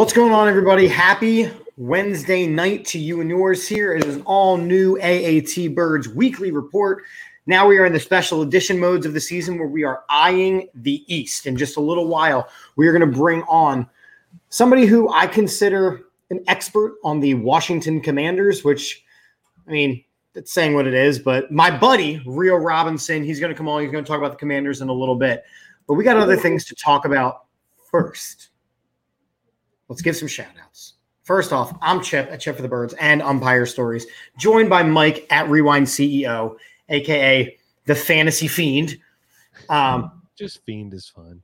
What's going on, everybody? Happy Wednesday night to you and yours. Here is an all new AAT Birds weekly report. Now we are in the special edition modes of the season where we are eyeing the East. In just a little while, we are going to bring on somebody who I consider an expert on the Washington Commanders, which, I mean, that's saying what it is, but my buddy, Rio Robinson, he's going to come on. He's going to talk about the Commanders in a little bit. But we got other things to talk about first let's give some shout outs. First off, I'm Chip at Chip for the Birds and Umpire Stories, joined by Mike at Rewind CEO, aka the Fantasy Fiend. Um, just Fiend is fun.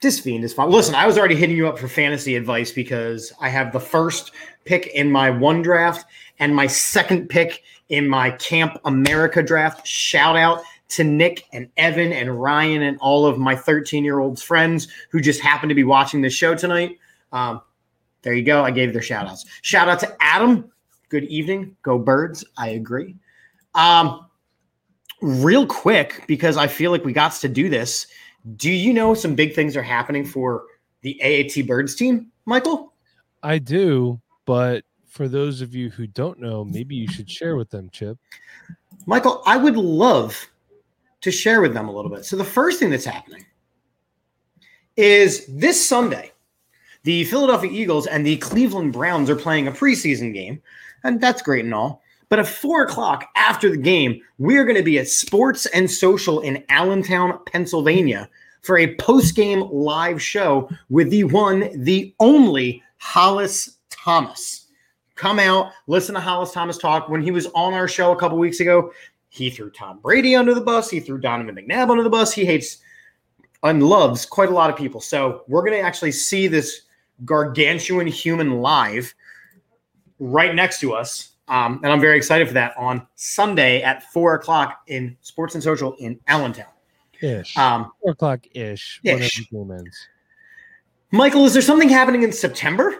Just Fiend is fun. Listen, I was already hitting you up for fantasy advice because I have the first pick in my one draft and my second pick in my Camp America draft. Shout out to Nick and Evan and Ryan and all of my 13 year olds friends who just happen to be watching this show tonight. Um, there you go. I gave their shout outs. Shout out to Adam. Good evening. Go birds. I agree. Um, real quick, because I feel like we got to do this. Do you know some big things are happening for the AAT Birds team, Michael? I do, but for those of you who don't know, maybe you should share with them, Chip. Michael, I would love to share with them a little bit. So, the first thing that's happening is this Sunday, the Philadelphia Eagles and the Cleveland Browns are playing a preseason game, and that's great and all. But at four o'clock after the game, we're going to be at Sports and Social in Allentown, Pennsylvania, for a post-game live show with the one, the only Hollis Thomas. Come out, listen to Hollis Thomas talk. When he was on our show a couple weeks ago, he threw Tom Brady under the bus. He threw Donovan McNabb under the bus. He hates and loves quite a lot of people. So we're going to actually see this gargantuan human live right next to us. Um, and I'm very excited for that on Sunday at four o'clock in Sports and Social in Allentown. Ish. Um, four o'clock ish. Ish. Michael, is there something happening in September?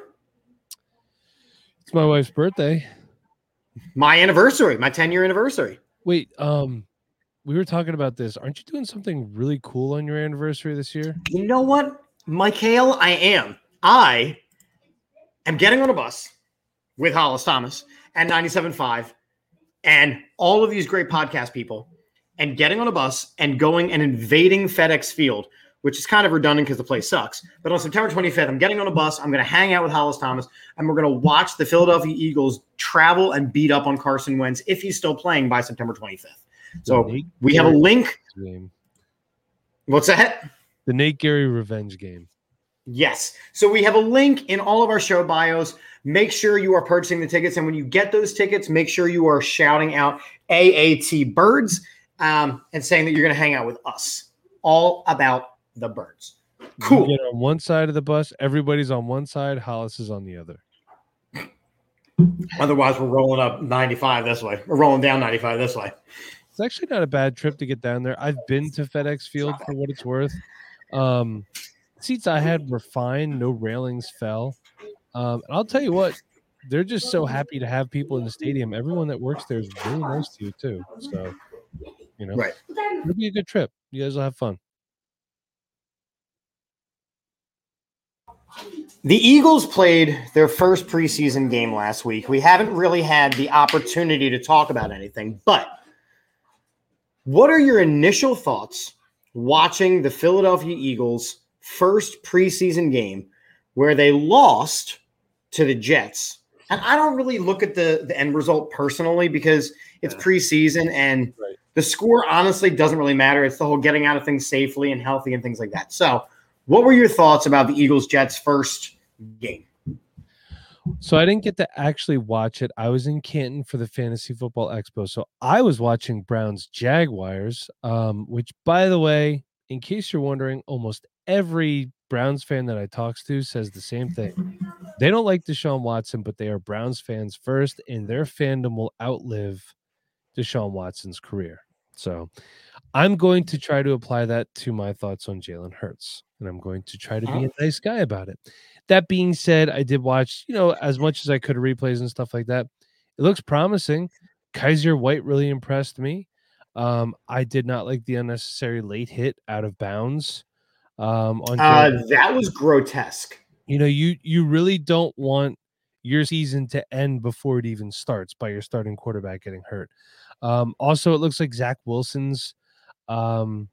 It's my wife's birthday. My anniversary, my 10 year anniversary. Wait, um, we were talking about this. Aren't you doing something really cool on your anniversary this year? You know what, Michael? I am. I am getting on a bus with Hollis Thomas and 97.5 and all of these great podcast people and getting on a bus and going and invading FedEx Field, which is kind of redundant because the place sucks. But on September 25th, I'm getting on a bus. I'm going to hang out with Hollis Thomas and we're going to watch the Philadelphia Eagles travel and beat up on Carson Wentz if he's still playing by September 25th. So we have a link. What's that? The Nate Gary revenge game. Yes. So we have a link in all of our show bios. Make sure you are purchasing the tickets. And when you get those tickets, make sure you are shouting out AAT Birds um, and saying that you're going to hang out with us. All about the birds. Cool. You get on one side of the bus, everybody's on one side, Hollis is on the other. Otherwise, we're rolling up 95 this way. We're rolling down 95 this way. It's actually not a bad trip to get down there. I've been to FedEx Field for what it's worth. Um, seats I had were fine. No railings fell. Um, and I'll tell you what, they're just so happy to have people in the stadium. Everyone that works there is really nice to you too. So, you know, right. it'll be a good trip. You guys will have fun. The Eagles played their first preseason game last week. We haven't really had the opportunity to talk about anything, but what are your initial thoughts watching the Philadelphia Eagles first preseason game where they lost to the Jets. And I don't really look at the, the end result personally because it's yeah. preseason and right. the score honestly doesn't really matter. It's the whole getting out of things safely and healthy and things like that. So, what were your thoughts about the Eagles Jets first game? So I didn't get to actually watch it. I was in Canton for the Fantasy Football Expo. So I was watching Browns Jaguars, um, which by the way, in case you're wondering, almost every Browns fan that I talks to says the same thing. They don't like Deshaun Watson, but they are Browns fans first, and their fandom will outlive Deshaun Watson's career. So I'm going to try to apply that to my thoughts on Jalen Hurts, and I'm going to try to be a nice guy about it. That being said, I did watch, you know, as much as I could replays and stuff like that. It looks promising. Kyzir White really impressed me. Um, I did not like the unnecessary late hit out of bounds. Um, on uh, that was grotesque. you know, you you really don't want your season to end before it even starts by your starting quarterback getting hurt. Um, also, it looks like Zach Wilson's um,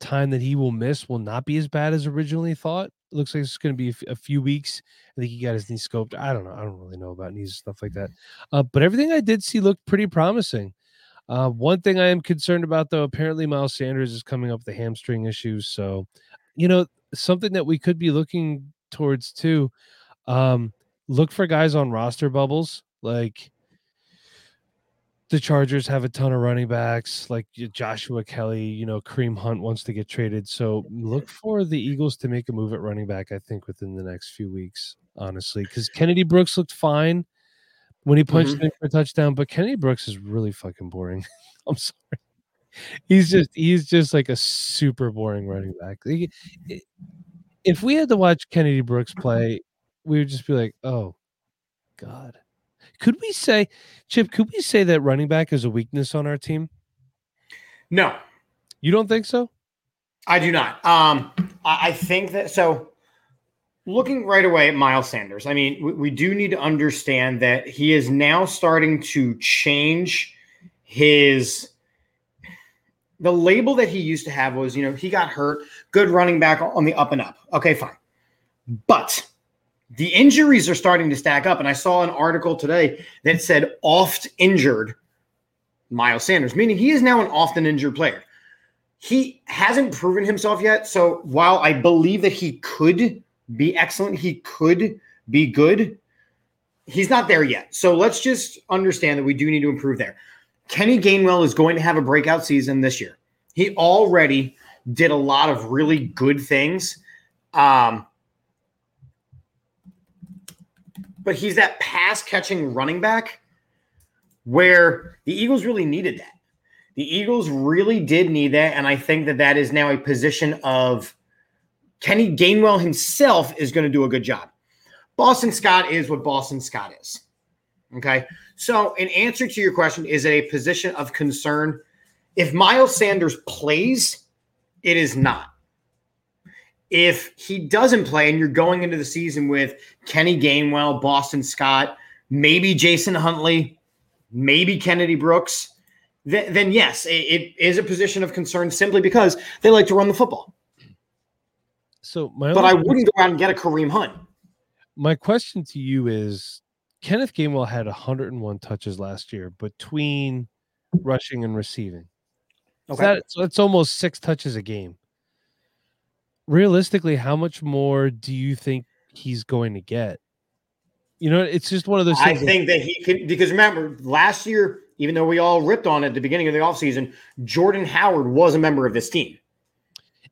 time that he will miss will not be as bad as originally thought. It looks like it's going to be a, f- a few weeks. I think he got his knee scoped. I don't know. I don't really know about knees and stuff like that. Uh, but everything I did see looked pretty promising. Uh, one thing I am concerned about, though, apparently Miles Sanders is coming up with the hamstring issues. So, you know, something that we could be looking towards too. Um, look for guys on roster bubbles. Like the Chargers have a ton of running backs, like Joshua Kelley. You know, Kareem Hunt wants to get traded. So look for the Eagles to make a move at running back. I think within the next few weeks, honestly, because Kennedy Brooks looked fine when he punched Mhm. in for a touchdown, but Kennedy Brooks is really fucking boring. I'm sorry. He's just he's just like a super boring running back. If we had to watch Kennedy Brooks play, we would just be like, "Oh God." Could we say, Chip? Could we say that running back is a weakness on our team? No, You don't think so? I do not. Um, I, I think that so. Looking right away at Miles Sanders, I mean, we, we do need to understand that he is now starting to change his. The label that he used to have was, you know, he got hurt, good running back on the up and up. Okay, fine. But the injuries are starting to stack up. And I saw an article today that said oft injured Miles Sanders, meaning he is now an often injured player he hasn't proven himself yet. So while I believe that he could be excellent, he could be good, he's not there yet. So let's just understand that we do need to improve there. Kenny Gainwell is going to have a breakout season this year. He already did a lot of really good things. Um, but he's that pass catching running back where the Eagles really needed that. The Eagles really did need that, and I think that that is now a position of Kenny Gainwell himself is going to do a good job. Boston Scott is what Boston Scott is. Okay, so in answer to your question, is it a position of concern? If Miles Sanders plays, it is not. If he doesn't play, and you're going into the season with Kenny Gainwell, Boston Scott, maybe Jason Huntley, maybe Kennedy Brooks then, then yes, it, it is a position of concern simply because they like to run the football. So my But I wouldn't go out and get a Kareem Hunt. my question to you is Kenneth Gainwell had 101 touches last year between rushing and receiving. Okay. that- so that's almost six touches a game. Realistically, how much more do you think he's going to get? You know, it's just one of those I that- think that he could because remember last year, even though we all ripped on it at the beginning of the offseason, Jordan Howard was a member of this team.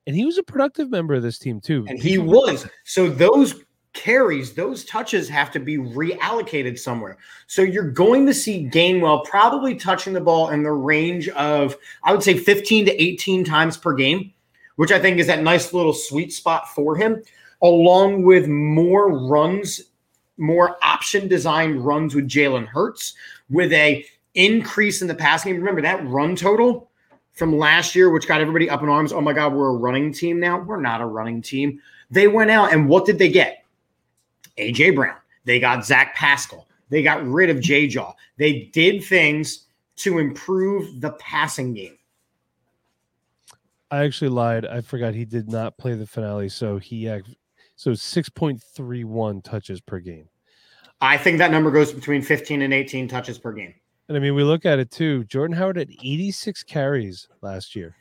and he was a productive member of this team too. And he was. So those carries, those touches have to be reallocated somewhere. So you're going to see Gainwell probably touching the ball in the range of, I would say, 15 to 18 times per game, which I think is that nice little sweet spot for him, along with more runs, more option designed runs with Jalen Hurts, with a increase in the passing game. Remember that run total from last year, which got everybody up in arms. Oh my God, we're a running team now. We're not a running team. They went out and what did they get? AJ Brown. They got Zach Pascal. They got rid of J Jaw. They did things to improve the passing game. I actually lied. I forgot he did not play the finale, so he act- so 6.31 touches per game. I think that number goes between 15 and 18 touches per game. And I mean, we look at it too. Jordan Howard had 86 carries last year.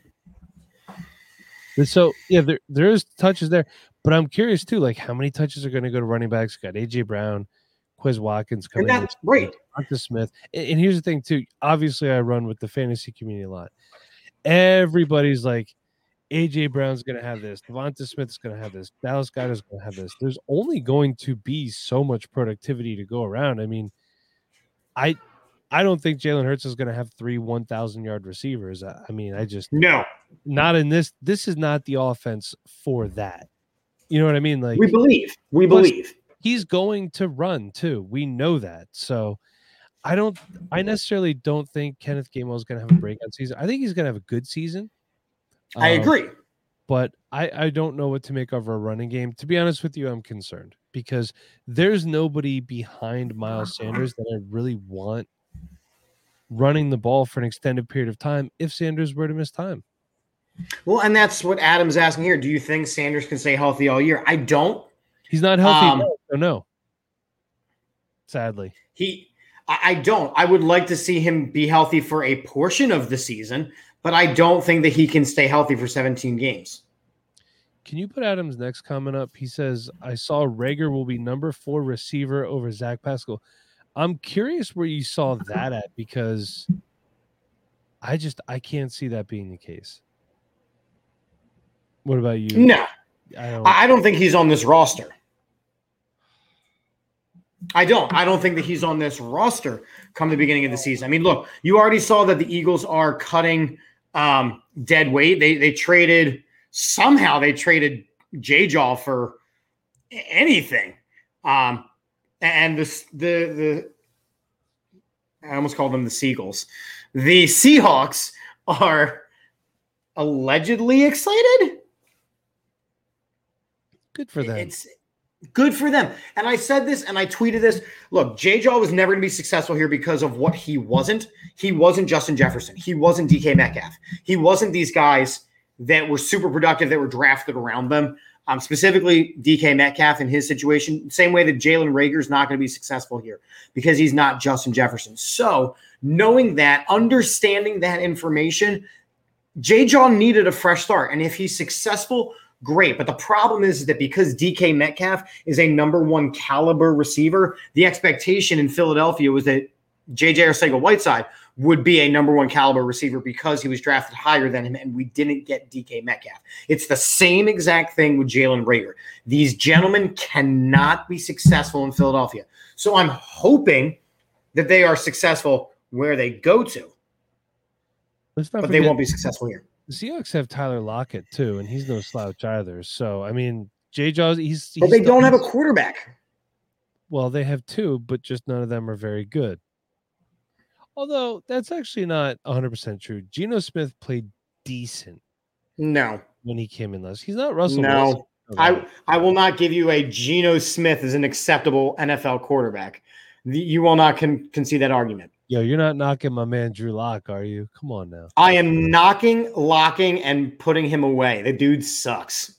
So yeah, there there is touches there, but I'm curious too, like how many touches are going to go to running backs? Got AJ Brown, Quez Watkins coming. And that's great. Arthur Smith. And, and here's the thing too. Obviously, I run with the fantasy community a lot. Everybody's like, AJ Brown's going to have this. Devonta Smith's going to have this. Dallas Goedert's going to have this. There's only going to be so much productivity to go around. I mean, I I don't think Jalen Hurts is going to have three 1,000 yard receivers. I, I mean, I just No, not in this. This is not the offense for that. You know what I mean? Like we believe. We believe. he's going to run too. We know that. So I don't I necessarily don't think Kenneth Gainwell is going to have a breakout season. I think he's going to have a good season. I Um, agree. but I, I don't know what to make of our running game. To be honest with you, I'm concerned because there's nobody behind Miles Sanders that I really want running the ball for an extended period of time if Sanders were to miss time. Well, and that's what Adam's asking here. Do you think Sanders can stay healthy all year? I don't. He's not healthy. Um, no, no. Sadly, he. I don't. I would like to see him be healthy for a portion of the season, but I don't think that he can stay healthy for 17 games. Can you put Adam's next comment up? He says, I saw Reagor will be number four receiver over Zach Pascal. I'm curious where you saw that at because I just I can't see that being the case. What about you? No, I don't. I don't think he's on this roster. I don't. I don't think that he's on this roster come the beginning of the season. I mean, look, you already saw that the Eagles are cutting um, dead weight. They they traded somehow they traded J Jaw for anything. Um, and the the the I almost called them the Seagulls. The Seahawks are allegedly excited. Good for them. It's good for them. And I said this and I tweeted this. Look, J Jaw was never going to be successful here because of what he wasn't. He wasn't Justin Jefferson. He wasn't DK Metcalf. He wasn't these guys that were super productive that were drafted around them. Um, specifically, DK Metcalf in his situation, same way that Jalen Reagor is not going to be successful here because he's not Justin Jefferson. So, knowing that, understanding that information, J. John needed a fresh start. And if he's successful, great. But the problem is that because DK Metcalf is a number one caliber receiver, the expectation in Philadelphia was that JJ Arcega Whiteside would be a number one caliber receiver because he was drafted higher than him, and we didn't get DK Metcalf. It's the same exact thing with Jalen Reagor. These gentlemen cannot be successful in Philadelphia. So I'm hoping that they are successful where they go to, but they won't be successful here. The Seahawks have Tyler Lockett too, and he's no slouch either. So I mean, J. Jaws, he's, he's but they don't have a quarterback. Well, they have two, but just none of them are very good. Although that's actually not 100% true. Geno Smith played decent. No. When he came in last. He's not Russell No. Wilson. I, I will not give you a Geno Smith as an acceptable NFL quarterback. You will not con- concede that argument. Yo, you're not knocking my man Drew Lock, are you? Come on now. I am knocking, locking, and putting him away. The dude sucks.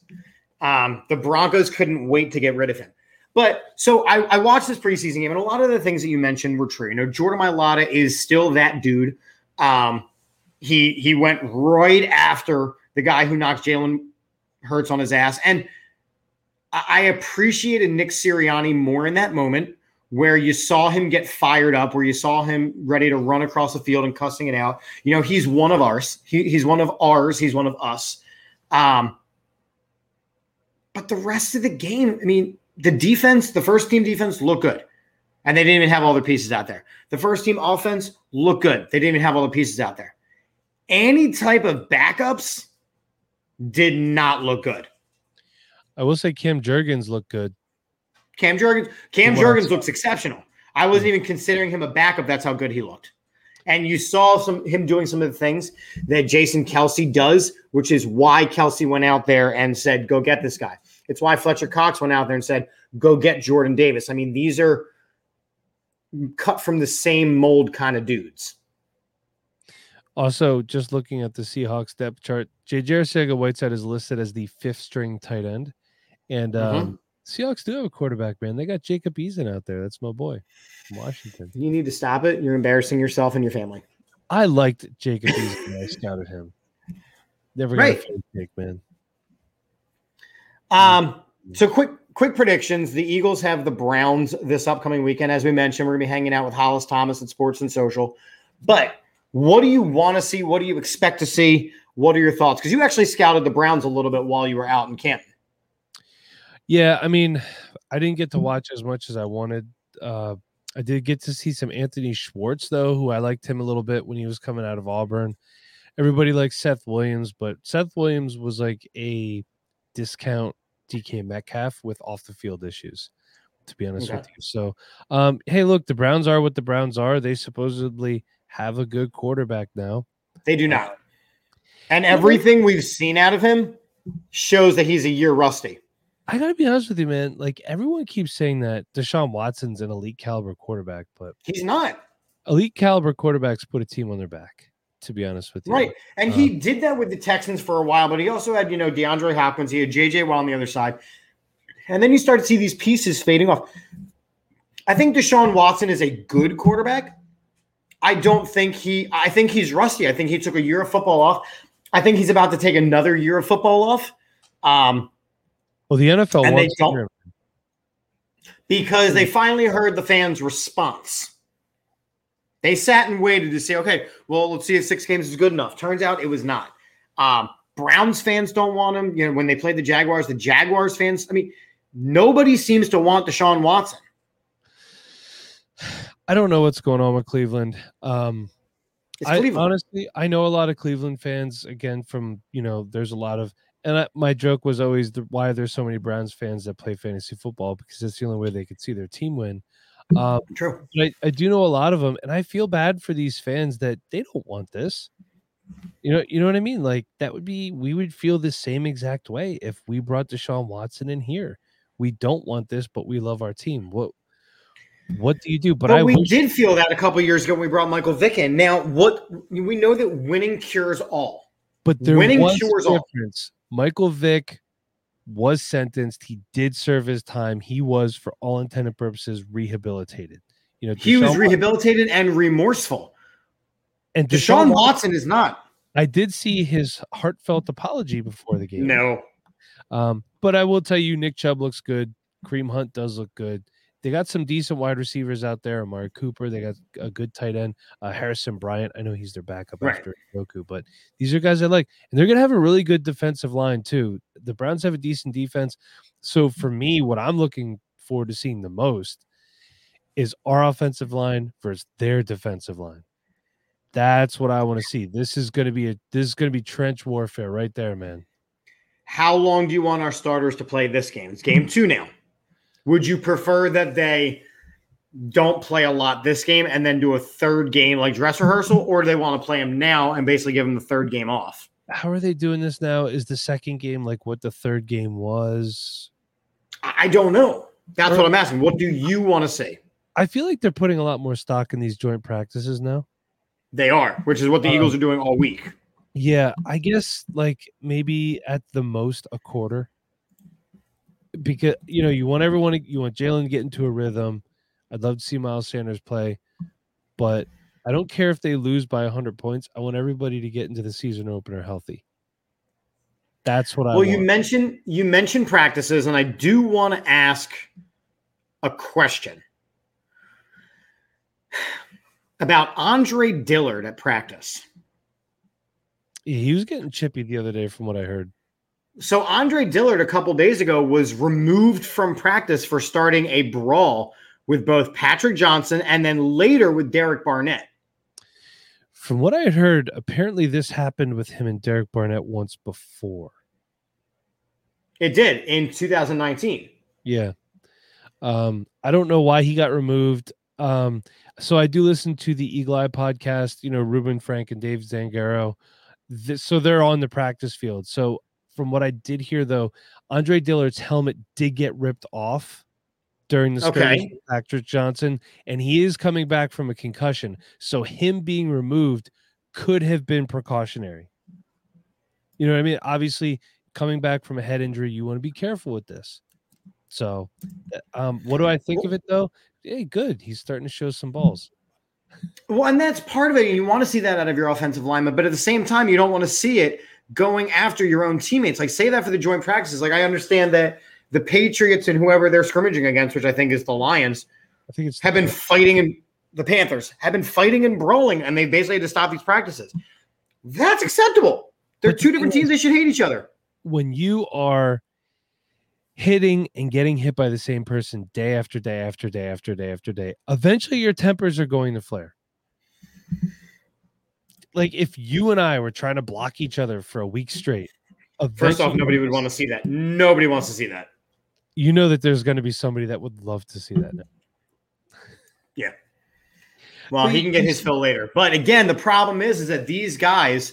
Um, the Broncos couldn't wait to get rid of him. But so I, I, watched this preseason game, and a lot of the things that you mentioned were true. You know, Jordan Mailata is still that dude. Um, he he went right after the guy who knocked Jalen Hurts on his ass, and I, I appreciated Nick Sirianni more in that moment where you saw him get fired up, where you saw him ready to run across the field and cussing it out. You know, he's one of ours. He, he's one of ours. He's one of us. Um, but the rest of the game, I mean, the defense, the first team defense looked good. And they didn't even have all their pieces out there. The first team offense looked good. They didn't even have all the pieces out there. Any type of backups did not look good. I will say Cam Jurgens looked good. Cam Jurgens, Cam Jurgens looks exceptional. I wasn't even considering him a backup. That's how good he looked. And you saw some him doing some of the things that Jason Kelce does, which is why Kelce went out there and said, "Go get this guy." It's why Fletcher Cox went out there and said, go get Jordan Davis. I mean, these are cut from the same mold kind of dudes. Also, just looking at the Seahawks depth chart, JJ Arcega Whiteside is listed as the fifth string tight end. And mm-hmm. Seahawks do have a quarterback, man. They got Jacob Eason out there. That's my boy from Washington. You need to stop it. You're embarrassing yourself and your family. I liked Jacob Eason I scouted him. Never got right. a pick, man. Um, so quick quick predictions. The Eagles have the Browns this upcoming weekend. As we mentioned, we're gonna be hanging out with Hollis Thomas at Sports and Social. But what do you want to see? What do you expect to see? What are your thoughts? Because you actually scouted the Browns a little bit while you were out in Canton. Yeah, I mean, I didn't get to watch as much as I wanted. Uh, I did get to see some Anthony Schwartz though, who I liked him a little bit when he was coming out of Auburn. Everybody likes Seth Williams, but Seth Williams was like a discount DK Metcalf with off the field issues, to be honest with you. So, um, hey, look, the Browns are what the Browns are. They supposedly have a good quarterback now. They do not. And everything we've seen out of him shows that he's a year rusty. I gotta be honest with you, man. Like everyone keeps saying that Deshaun Watson's an elite caliber quarterback, but he's not. Elite caliber quarterbacks put a team on their back. To be honest with you, right? And um, he did that with the Texans for a while, but he also had you know DeAndre Hopkins, he had JJ Watt on the other side, and then you start to see these pieces fading off. I think Deshaun Watson is a good quarterback. I don't think he. I think he's rusty. I think he took a year of football off. I think he's about to take another year of football off. Um, well, the NFL and they don't because they finally heard the fans' response. They sat and waited to say, okay, well, let's see if six games is good enough. Turns out it was not. Um, Browns fans don't want him. You know, when they played the Jaguars, the Jaguars fans. I mean, nobody seems to want Deshaun Watson. I don't know what's going on with Cleveland. Um, I Cleveland. honestly, I know a lot of Cleveland fans. Again, from you know, there's a lot of, and I, my joke was always the, why there's so many Browns fans that play fantasy football because it's the only way they could see their team win. Um, True. I, I do know a lot of them, and I feel bad for these fans that they don't want this. You know, you know what I mean? Like that would be we would feel the same exact way if we brought Deshaun Watson in here. We don't want this, but we love our team. What what do you do? But, but we wish- did feel that a couple years ago when we brought Michael Vick in. Now, what we know that winning cures all. But there winning was cures difference. all. Michael Vick was sentenced. He did serve his time. He was, for all intended purposes, rehabilitated. You know, he was rehabilitated Watson, and remorseful. And Deshaun, Deshaun Watson is not. I did see his heartfelt apology before the game. No. Um, but I will tell you, Nick Chubb looks good. Kareem Hunt does look good they got some decent wide receivers out there. Amari Cooper, they got a good tight end. Uh, Harrison Bryant, I know he's their backup right. after Njoku, but these are guys I like, and they're gonna have a really good defensive line too. The Browns have a decent defense, so for me, what I'm looking forward to seeing the most is our offensive line versus their defensive line. That's what I want to see. This is going to be a this is going to be trench warfare right there, man. How long do you want our starters to play this game? It's game two now. Would you prefer that they don't play a lot this game and then do a third game like dress rehearsal, or do they want to play them now and basically give them the third game off? How are they doing this now? Is the second game like what the third game was? I don't know. That's or, what I'm asking. What do you want to say? I feel like they're putting a lot more stock in these joint practices now. They are, which is what the um, Eagles are doing all week. Yeah, I guess like maybe at the most a quarter because you know you want everyone to, you want Jalen to get into a rhythm. I'd love to see Miles Sanders play, but I don't care if they lose by 100 points. I want everybody to get into the season opener healthy. That's what I Well, want. you mentioned you mentioned practices and I do want to ask a question about Andre Dillard at practice. he was getting chippy the other day from what I heard. So Andre Dillard a couple days ago was removed from practice for starting a brawl with both Patrick Johnson and then later with Derek Barnett. From what I had heard, apparently this happened with him and Derek Barnett once before. It did in 2019. Yeah. Um, I don't know why he got removed. Um, so I do listen to the Eagle Eye podcast, you know, Reuben Frank and Dave Zangaro. This, so they're on the practice field. So from what I did hear, though, Andre Dillard's helmet did get ripped off during the okay. Patrick Johnson, and he is coming back from a concussion. So him being removed could have been precautionary. You know what I mean? Obviously, coming back from a head injury, you want to be careful with this. So, uh, um, what do I think of it though? Hey, good. He's starting to show some balls. Well, and that's part of it. You want to see that out of your offensive lineman, but at the same time, you don't want to see it going after your own teammates. Like say that for the joint practices. Like I understand that the Patriots and whoever they're scrimmaging against, which I think is the Lions, I think it's have been fighting and the Panthers have been fighting and brawling, and they basically had to stop these practices. That's acceptable. They're two different teams. They should hate each other. When you are hitting and getting hit by the same person day after day after day after day after day, eventually your tempers are going to flare like if you and I were trying to block each other for a week straight. First off, nobody would want to see that. Nobody wants to see that. You know that there's going to be somebody that would love to see that. Now. Yeah. Well, he can get his fill later. But again, the problem is, is that these guys,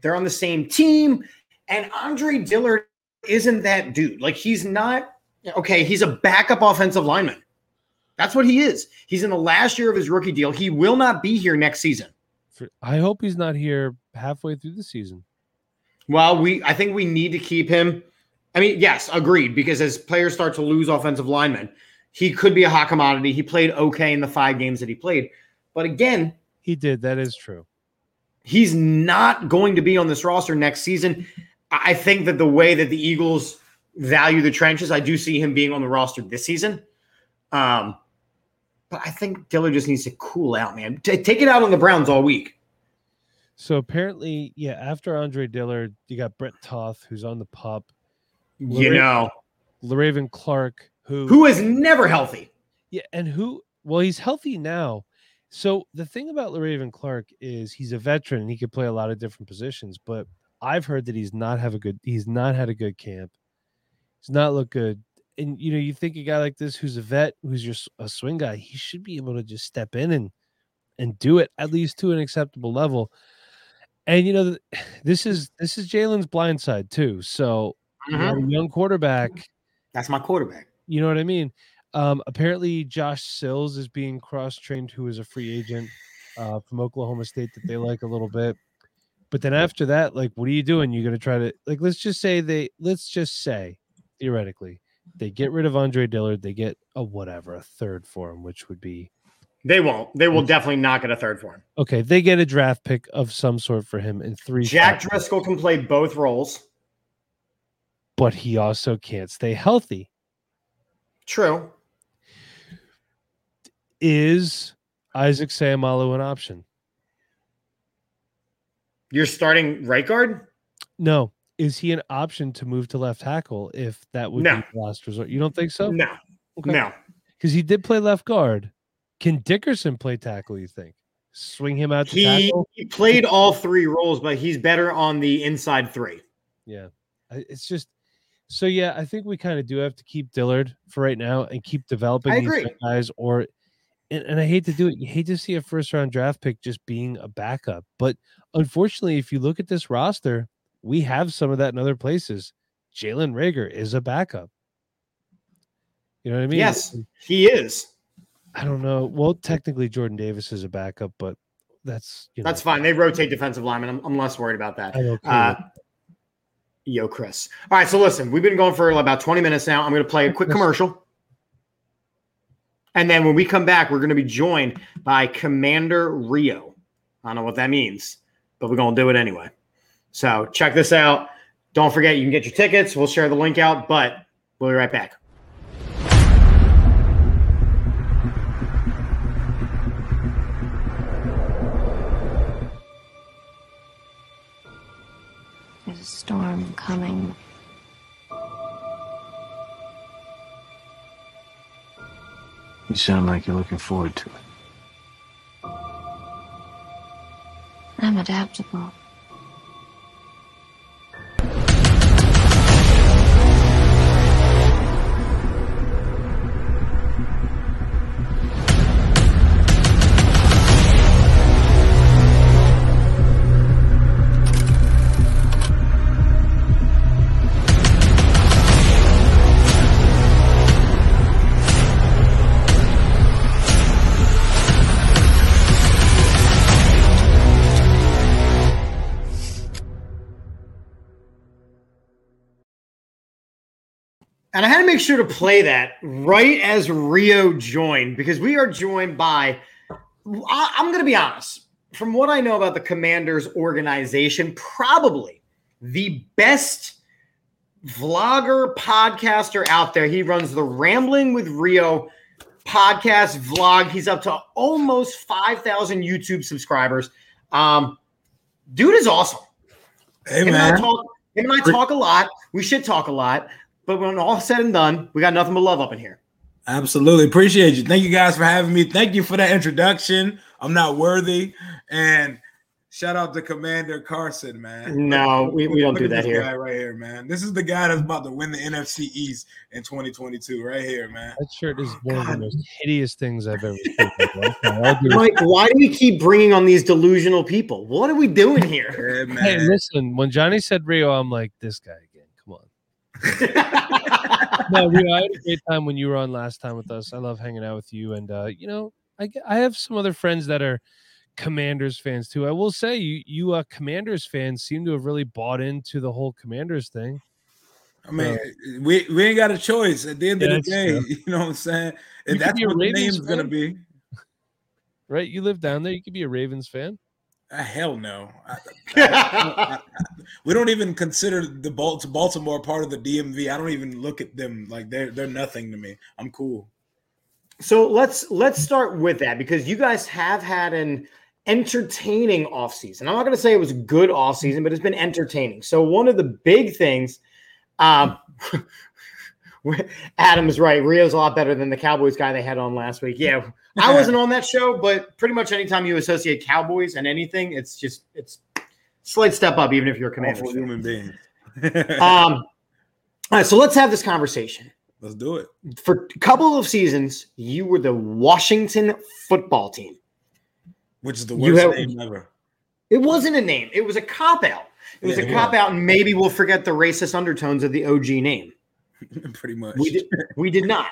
they're on the same team. And Andre Dillard isn't that dude. Like he's not okay, he's a backup offensive lineman. That's what he is. He's in the last year of his rookie deal. He will not be here next season. I hope he's not here halfway through the season. Well, we I think we need to keep him. I mean, yes, agreed. Because as players start to lose offensive linemen, he could be a hot commodity. He played okay in the five games that he played, but again, he did. That is true. He's not going to be on this roster next season. I think that the way that the Eagles value the trenches, I do see him being on the roster this season. Um, but I think Dillard just needs to cool out, man. T- take it out on the Browns all week. So apparently, yeah, after Andre Dillard, you got Brett Toth, who's on the pup. You know, Le'Raven Clark, who who is never healthy. Yeah, and who well, he's healthy now. So the thing about Le'Raven Clark is he's a veteran and he could play a lot of different positions, but I've heard that he's not have a good he's not had a good camp. He's not looked good. And you know, you think a guy like this who's a vet, who's just a swing guy, he should be able to just step in and and do it at least to an acceptable level. And you know, this is this is Jalen's blind side too. So mm-hmm. young quarterback. That's my quarterback. You know what I mean? Um, apparently, Josh Sills is being cross trained, who is a free agent uh, from Oklahoma State that they like a little bit. But then after that, like, what are you doing? You're going to try to, like, let's just say they, let's just say, theoretically, they get rid of Andre Dillard, they get a whatever, a third for him, which would be. They won't. They will definitely not get a third for him. Okay, they get a draft pick of some sort for him in three. Jack Driscoll can play both roles, but he also can't stay healthy. True. Is Isaac Seumalo an option? You're starting right guard? No. Is he an option to move to left tackle if that would no. be the last resort? You don't think so? No. Okay. No. Because he did play left guard. Can Dickerson play tackle, you think? Swing him out he, tackle? He played all three roles, but he's better on the inside three. Yeah. It's just so yeah, I think we kind of do have to keep Dillard for right now and keep developing I these guys or and, and I hate to do it. You hate to see a first round draft pick just being a backup. But unfortunately, if you look at this roster, we have some of that in other places. Jalen Reagor is a backup. You know what I mean? Yes, he is. I don't know. Well, technically, Jordan Davis is a backup, but that's you know, that's fine. They rotate defensive linemen. I'm, I'm less worried about that. Uh, yo, Chris. All right, so listen, we've been going for about 20 minutes now. I'm going to play a quick commercial. And then when we come back, we're going to be joined by Commander Rio. I don't know what that means, but we're going to do it anyway. So check this out. Don't forget, you can get your tickets. We'll share the link out, but we'll be right back. There's a storm coming. You sound like you're looking forward to it. I'm adaptable. And I had to make sure to play that right as Rio joined because we are joined by, I, am going to be honest, from what I know about the Commanders organization, probably the best vlogger podcaster out there. He runs the Rambling with Rio podcast vlog. He's up to almost 5,000 YouTube subscribers. Um, dude is awesome. Hey, him man. And I talk, him and I talk a lot. We should talk a lot. But when all said and done, we got nothing but love up in here. Absolutely. Appreciate you. Thank you guys for having me. Thank you for that introduction. I'm not worthy. And Shout out to Commander Carson, man. No, we, we don't Look do at that here. Guy right here, man. This is the guy that's about to win the NFC East in 2022, right here, man. That shirt is Oh, one of the most hideous things I've ever seen. Okay, I'll do it. Mike, why do we keep bringing on these delusional people? What are we doing here? Yeah, Hey, man. listen, when Johnny said Rio, I'm like, this guy again. Come on. No, Rio, I had a great time when you were on last time with us. I love hanging out with you. And, uh, you know, I I have some other friends that are Commanders fans too. I will say, you, you uh, Commanders fans seem to have really bought into the whole Commanders thing. I mean, we, we ain't got a choice at the end Yeah, of the day. true. You know what I'm saying? And could that's what the name's gonna be. Right? You live down there. You could be a Ravens fan. Ah, hell no. I- I- we don't even consider the Bal- Baltimore part of the DMV. I don't even look at them like they're they're nothing to me. I'm cool. So let's let's start with that because you guys have had an entertaining offseason. I'm not going to say it was a good offseason, but it's been entertaining. So one of the big things, um, Adam is right. Rio's a lot better than the Cowboys guy they had on last week. Yeah, I wasn't on that show, but pretty much anytime you associate Cowboys and anything, it's just it's slight step up, even if you're a fan. human being. Um, all right, so let's have this conversation. Let's do it. For a couple of seasons, you were the Washington football team. Which is the worst have- name ever. It wasn't a name. It was a cop out. It was Yeah, a cop out, and maybe we'll forget the racist undertones of the OG name. Pretty much. We did. We did not.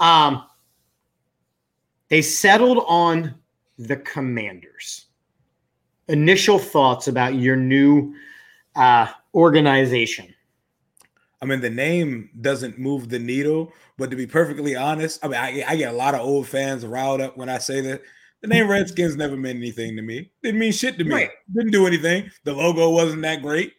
Um, they settled on the Commanders. Initial thoughts about your new uh, organization. I mean, the name doesn't move the needle, but to be perfectly honest, I mean, I, I get a lot of old fans riled up when I say that. The name Redskins never meant anything to me. Didn't mean shit to me. Right. Didn't do anything. The logo wasn't that great.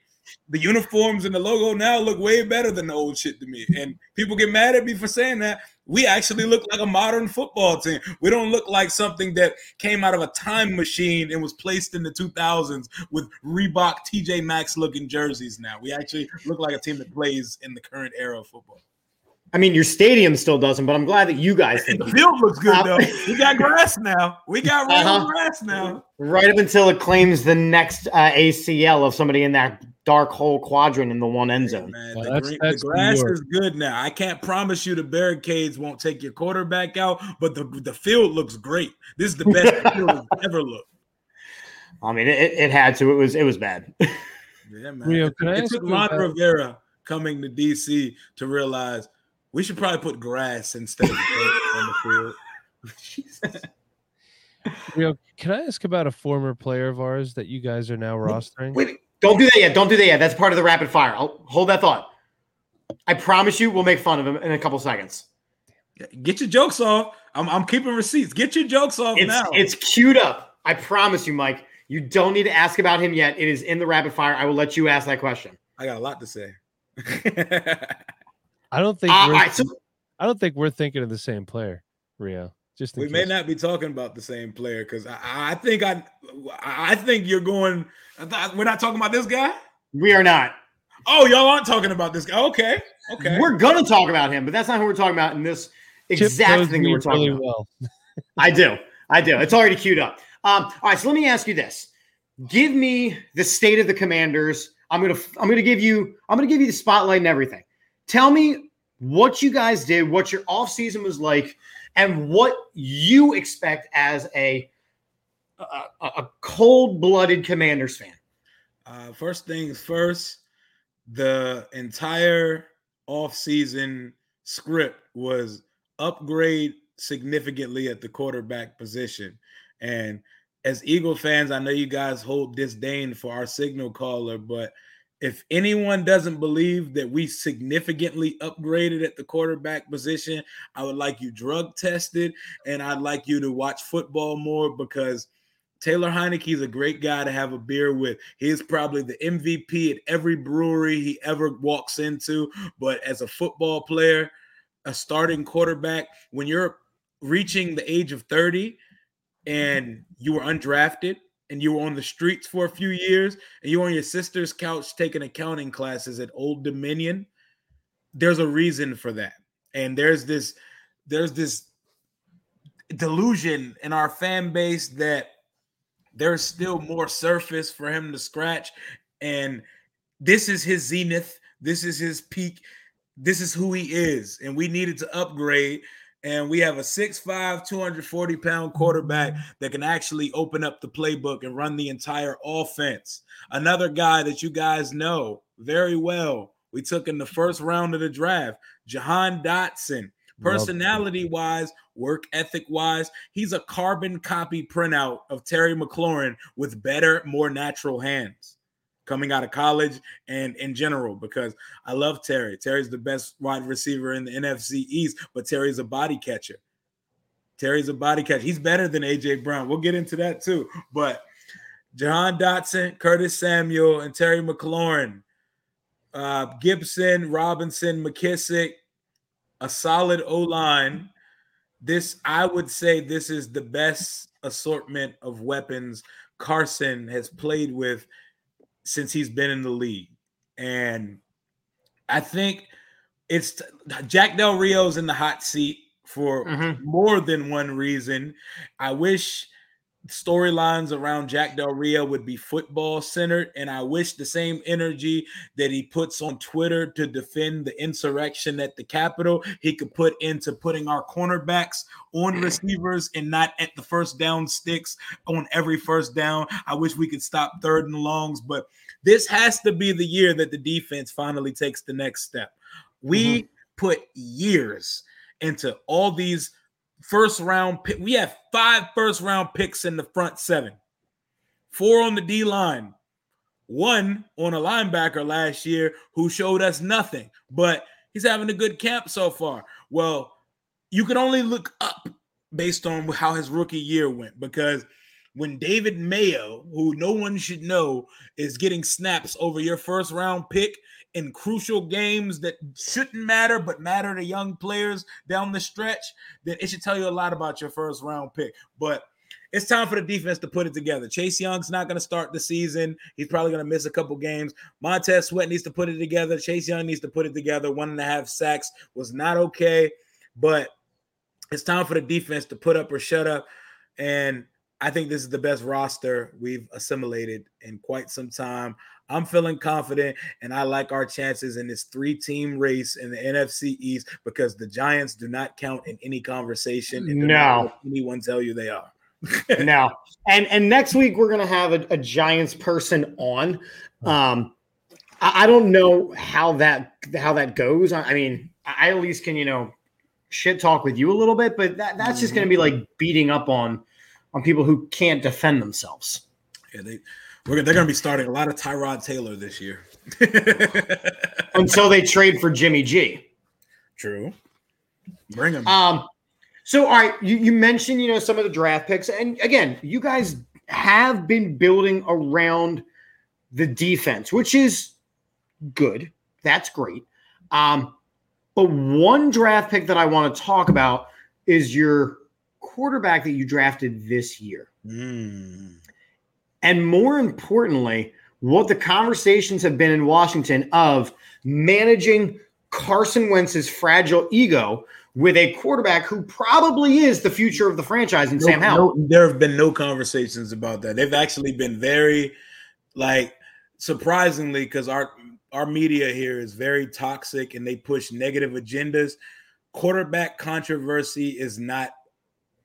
The uniforms and the logo now look way better than the old shit to me. And people get mad at me for saying that. We actually look like a modern football team. We don't look like something that came out of a time machine and was placed in the 2000s with Reebok TJ Maxx looking jerseys now. We actually look like a team that plays in the current era of football. I mean, your stadium still doesn't, but I'm glad that you guys think The field looks good though. We got grass now. We got real Uh-huh. grass now. right up until it claims the next uh, ACL of somebody in that dark hole quadrant in the one end zone. Man, Well, the, that's- green- that's the grass is good now. I can't promise you the barricades won't take your quarterback out, but the the field looks great. This is the best the field has ever looked. I mean, it, it had to. It was it was bad. Yeah, man. Rio, it, can I it took you Ron about- Rivera coming to DC to realize we should probably put grass instead of dirt on the field. Rio, can I ask about a former player of ours that you guys are now rostering? Wait, don't do that yet. Don't do that yet. That's part of the rapid fire. I'll hold that thought. I promise you, we'll make fun of him in a couple seconds. Get your jokes off. I'm, I'm keeping receipts. Get your jokes off It's now. it's queued up. I promise you, Mike. You don't need to ask about him yet. It is in the rapid fire. I will let you ask that question. I got a lot to say. I don't think Uh, we're, right, so I don't think we're thinking of the same player, Rio. Just in we may not be talking about the same player because I, I think I I think you're going. I thought- We're not talking about this guy. we are not. Oh, y'all aren't talking about this guy. Okay, okay. We're gonna talk about him, but that's not who we're talking about in this exact thing that me we're talking really about. well. I do. I do. It's already queued up. Um, all right, so let me ask you this. Give me the state of the commanders. I'm gonna I'm gonna give you I'm gonna give you the spotlight and everything. Tell me what you guys did, what your off season was like, and what you expect as a a, a- cold-blooded commanders fan. Uh, first things first, the entire off-season script was upgrade significantly at the quarterback position. And as Eagle fans, I know you guys hold disdain for our signal caller, but if anyone doesn't believe that we significantly upgraded at the quarterback position, I would like you drug tested and I'd like you to watch football more because Taylor Heinicke is a great guy to have a beer with. He is probably the MVP at every brewery he ever walks into. But as a football player, a starting quarterback, when you're reaching the age of 30 and you were undrafted and you were on the streets for a few years and you were on your sister's couch taking accounting classes at Old Dominion, there's a reason for that. And there's this, there's this delusion in our fan base that there's still more surface for him to scratch. And this is his zenith. This is his peak. This is who he is. And we needed to upgrade. And we have a 6'5, 240 pound quarterback mm-hmm. that can actually open up the playbook and run the entire offense. Another guy that you guys know very well. We took in the first round of the draft, Jahan Dotson. Personality wise, work ethic wise, he's a carbon copy printout of Terry McLaurin with better, more natural hands coming out of college and in general because I love Terry. Terry's the best wide receiver in the NFC East, but Terry's a body catcher. Terry's a body catcher. He's better than AJ Brown. We'll get into that too. But Jahan Dotson, Curtis Samuel, and Terry McLaurin, uh, Gibson, Robinson, McKissic, a solid O line. This, I would say, this is the best assortment of weapons Carson has played with since he's been in the league. And I think it's Jack Del Rio's in the hot seat for Mhm. more than one reason. I wish storylines around Jack Del Rio would be football centered, and I wish the same energy that he puts on Twitter to defend the insurrection at the Capitol, he could put into putting our cornerbacks on mm. receivers and not at the first down sticks on every first down. I wish we could stop third and longs, but this has to be the year that the defense finally takes the next step. We mm-hmm. put years into all these first round pick. We have five first round picks in the front seven, four on the D line, one on a linebacker last year who showed us nothing, but he's having a good camp so far. Well, you can only look up based on how his rookie year went because when David Mayo, who no one should know, is getting snaps over your first round pick in crucial games that shouldn't matter but matter to young players down the stretch, then it should tell you a lot about your first round pick. But it's time for the defense to put it together. Chase Young's not going to start the season. He's probably going to miss a couple games. Montez Sweat needs to put it together. Chase Young needs to put it together. One and a half sacks was not okay, but it's time for the defense to put up or shut up. And I think this is the best roster we've assimilated in quite some time. I'm feeling confident, and I like our chances in this three team race in the NFC East because the Giants do not count in any conversation. No. anyone tell you they are. no. And and next week we're gonna have a, a Giants person on. Um, I, I don't know how that how that goes. I, I mean, I at least can you know shit talk with you a little bit, but that, that's just gonna be like beating up on on people who can't defend themselves. Yeah, they we're, they're going to be starting a lot of Tyrod Taylor this year. until they trade for Jimmy G. True. Bring him. Um, so all right, you, you mentioned you know some of the draft picks, and again, you guys have been building around the defense, which is good. That's great. Um, but one draft pick that I want to talk about is your quarterback that you drafted this year. Mm. And more importantly, what the conversations have been in Washington of managing Carson Wentz's fragile ego with a quarterback who probably is the future of the franchise in Sam No- Howell. no- there have been no conversations about that. They've actually been very, like, surprisingly, because our our media here is very toxic and they push negative agendas. Quarterback controversy is not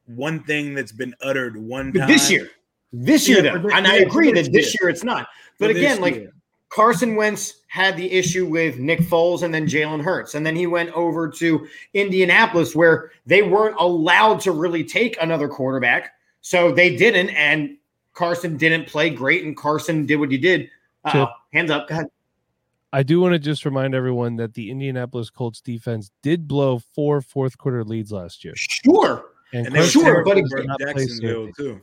one thing that's been uttered one But time. this year, this year, Yeah, though, for and I agree this that this year. year it's not. But this again, like year. Carson Wentz had the issue with Nick Foles and then Jalen Hurts. And then he went over to Indianapolis where they weren't allowed to really take another quarterback. So they didn't. And Carson didn't play great. And Carson did what he did. Uh, So- hands up. Go ahead. I do want to just remind everyone that the Indianapolis Colts defense did blow four fourth quarter leads last year. Sure. And and Sure, but versus not play Jacksonville too.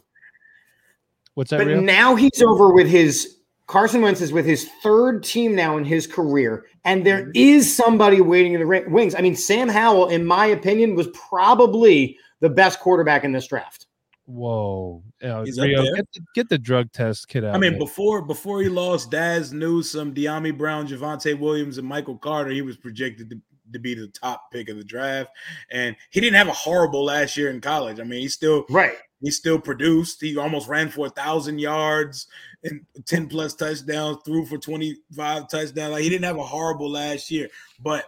What's that? But Rio? now he's over with his Carson Wentz is with his third team now in his career, and there Mhm. somebody waiting in the ring- wings. I mean, Sam Howell, in my opinion, was probably the best quarterback in this draft. Whoa. Yeah, He's up Rio, get, the, get the drug test kid out. I mean, man. before before he lost Dazz Newsome, Dyami Brown, Javonte Williams, and Michael Carter, he was projected to to be the top pick of the draft. And he didn't have a horrible last year in college. I mean, he still Right. he still produced. He almost ran for a thousand yards and 10 plus touchdowns, threw for 25 touchdowns. Like he didn't have a horrible last year. But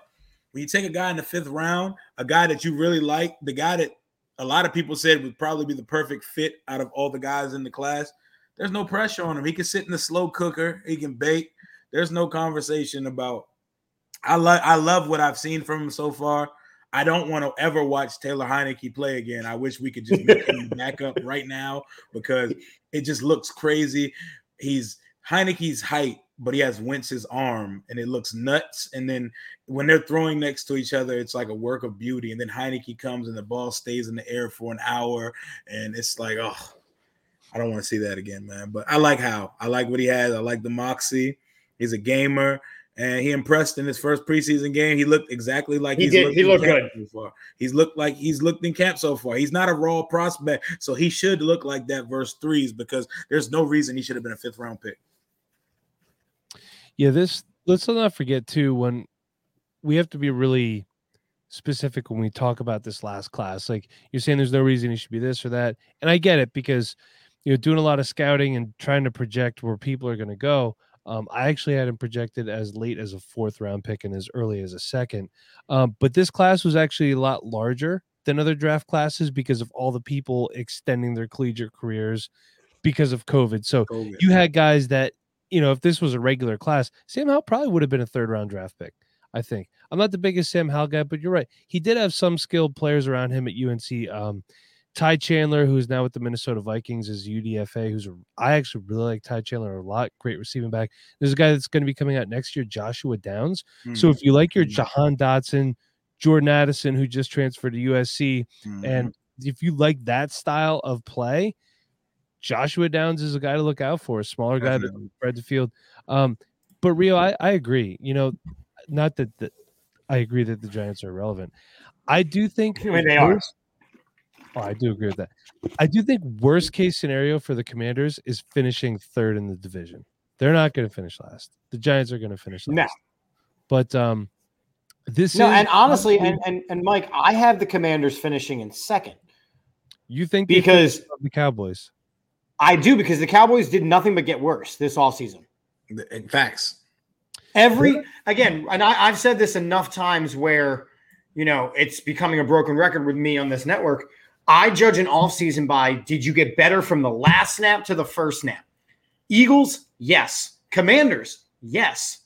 when you take a guy in the fifth round, a guy that you really like, the guy that a lot of people said would probably be the perfect fit out of all the guys in the class, there's no pressure on him. He can sit in the slow cooker, he can bake. There's no conversation about I love I love what I've seen from him so far. I don't want to ever watch Taylor Heinicke play again. I wish we could just make him back up right now because it just looks crazy. He's Heinicke's height, but he has Wentz's arm, and it looks nuts. And then when they're throwing next to each other, it's like a work of beauty. And then Heinicke comes and the ball stays in the air for an hour, and it's like, oh, I don't want to see that again, man. But I like how I like what he has. I like the moxie. He's a gamer and he impressed in his first preseason game. He looked exactly like He he's did. looked He looked camp So far. He's looked like he's looked in camp so far. He's not a raw prospect, so he should look like that verse threes because there's no reason he should have been a fifth round pick. Yeah, this let's not forget too when we have to be really specific when we talk about this last class. Like you're saying there's no reason he should be this or that. And I get it because you know doing a lot of scouting and trying to project where people are going to go. Um, I actually had him projected as late as a fourth round pick and as early as a second. Um, but this class was actually a lot larger than other draft classes because of all the people extending their collegiate careers because of COVID. So COVID. you had guys that you know if this was a regular class sam howell probably would have been a third round draft pick i think i'm not the biggest sam howell guy but you're right he did have some skilled players around him at unc um, ty chandler who's now with the minnesota vikings is udfa who's a, i actually really like ty chandler a lot great receiving back there's a guy that's going to be coming out next year joshua downs so if you like your Mhm. jahan dotson jordan addison who just transferred to usc Mhm. and if you like that style of play, Joshua Downs is a guy to look out for, a smaller guy that spread the field. Um, but Rio, I, I agree. You know, not that, that I agree that the Giants are irrelevant. I do think I mean, they are. Worst- Oh, I do agree with that. I do think worst case scenario for the Commanders is finishing third in the division. They're not going to finish last. The Giants are going to finish last. No. But um, this No, is and honestly, and, and and Mike, I have the Commanders finishing in second you think because finish the Cowboys. I do because the Cowboys did nothing but get worse this all season. In facts. Every again, and I, I've said this enough times where you know it's becoming a broken record with me on this network. I judge an offseason by did you get better from the last snap to the first snap? Eagles, yes. Commanders, yes.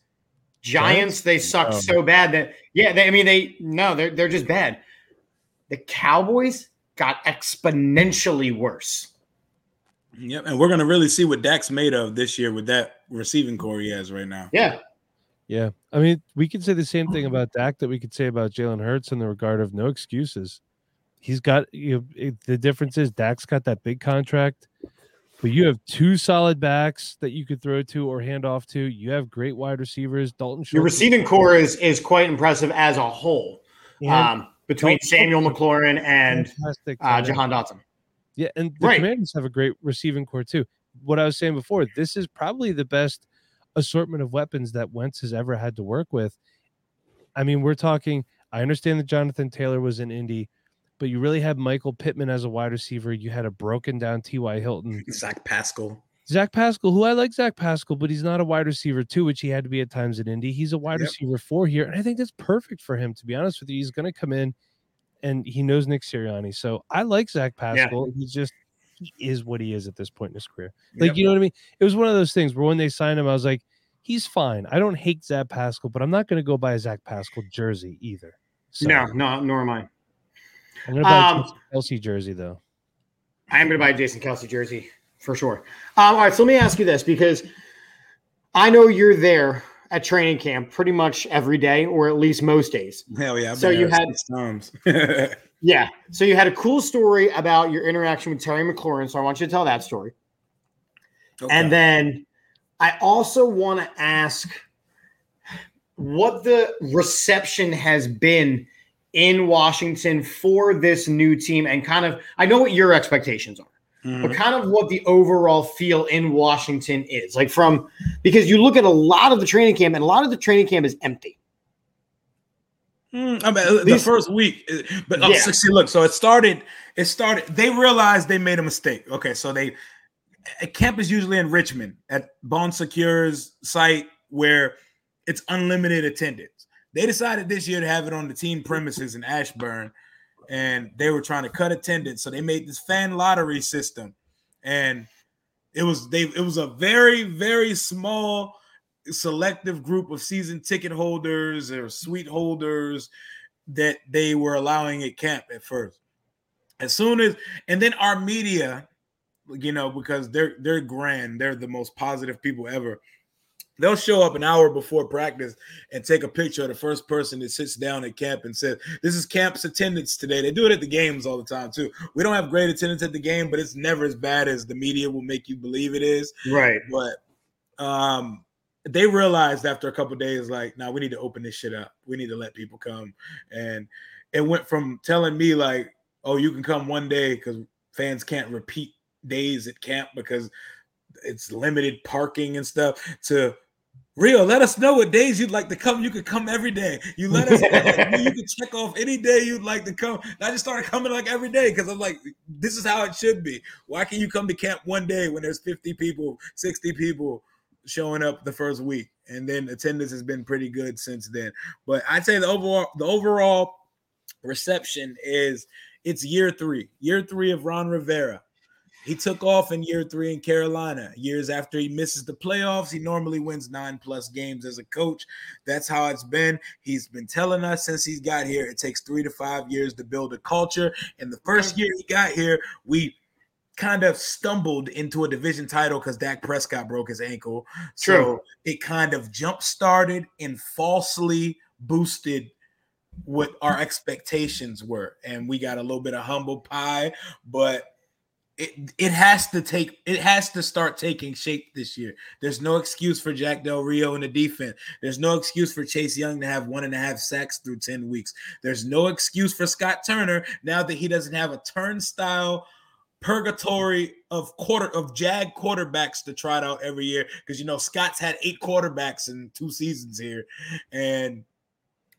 Giants, they sucked Um, so bad that yeah, they, I mean they no, they're they're just bad. The Cowboys got exponentially worse. Yep. And we're gonna really see what Dak's made of this year with that receiving corps he has right now. Yeah. Yeah, I mean, we could say the same thing about Dak that we could say about Jalen Hurts in the regard of no excuses. He's got you. Know, it, the difference is Dak's got that big contract, but you have two solid backs that you could throw to or hand off to. You have great wide receivers. Dalton Schultz. Your receiving corps is is quite impressive as a whole. and Um, between Dalton Samuel McLaurin and uh. Jahan Dotson. Yeah, and the Right. Commanders have a great receiving corps too. What I was saying before, this is probably the best assortment of weapons that Wentz has ever had to work with. I mean, we're talking. I understand that Jonathan Taylor was in Indy, but you really had Michael Pittman as a wide receiver. You had a broken down T.Y. Hilton, Zach Pascal. Zach Pascal, who I like Zach Pascal, but he's not a wide receiver too, which he had to be at times in Indy. He's a wide Yep. receiver four here, and I think that's perfect for him. To be honest with you, he's going to come in, and he knows Nick Sirianni, so I like Zach Pascal. He's just he is what he is at this point in his career. Like Yep. you know what I mean? It was one of those things where when they signed him, I was like, he's fine. I don't hate Zach Pascal, but I'm not going to go buy a Zach Pascal jersey either. So No, no, nor am I. I'm going to buy Um, a Jason Kelce jersey though. I am going to buy a Jason Kelce jersey for sure. Um, all right, so let me ask you this because I know you're there at training camp pretty much every day, or at least most days. Hell yeah. I've So been you had- six times. Yeah. So you had a cool story about your interaction with Terry McLaurin. So I want you to tell that story. Okay. And then I also want to ask what the reception has been in Washington for this new team and kind of I know what your expectations are. Mhm. but kind of what the overall feel in Washington is. Like from because you look at a lot of the training camp and a lot of the training camp is empty. Mm, I mean, the first week, uh, but oh, Yeah. so see, look, so it started. It started. They realized they made a mistake. Okay, so they a camp is usually in Richmond at Bon Secours site where it's unlimited attendance. They decided this year to have it on the team premises in Ashburn, and they were trying to cut attendance, so they made this fan lottery system, and it was they. It was a very very small selective group of season ticket holders or suite holders that they were allowing at camp at first. As soon as and then our media, you know, because they're they're grand, they're the most positive people ever. They'll show up an hour before practice and take a picture of the first person that sits down at camp and says, This is camp's attendance today. They do it at the games all the time, too. We don't have great attendance at the game, but it's never as bad as the media will make you believe it is Right. but um they realized after a couple days like now we need to open this shit up we need to let people come and it went from telling me like oh you can come one day because fans can't repeat days at camp because it's limited parking and stuff to Rio, let us know what days you'd like to come. You could come every day. You let us know. you can check off any day you'd like to come. And I just started coming like every day because I'm like, this is how it should be. Why can you come to camp one day when there's 50 people, 60 people showing up the first week? And then attendance has been pretty good since then. But I'd say the overall the overall reception is it's year three, year three of Ron Rivera. He took off in year three in Carolina. Years after he misses the playoffs, he normally wins nine plus games as a coach. That's how it's been. He's been telling us since he's got here, it takes three to five years to build a culture. And the first year he got here, we kind of stumbled into a division title because Dak Prescott broke his ankle. So True. it kind of jump started and falsely boosted what our expectations were. And we got a little bit of humble pie, but it, it has to take it has to start taking shape this year. There's no excuse for Jack Del Rio in the defense. There's no excuse for Chase Young to have one and a half sacks through 10 weeks. There's no excuse for Scott Turner now that he doesn't have a turnstile purgatory of quarter of jag quarterbacks to try it out every year because you know Scott's had eight quarterbacks in two seasons here, and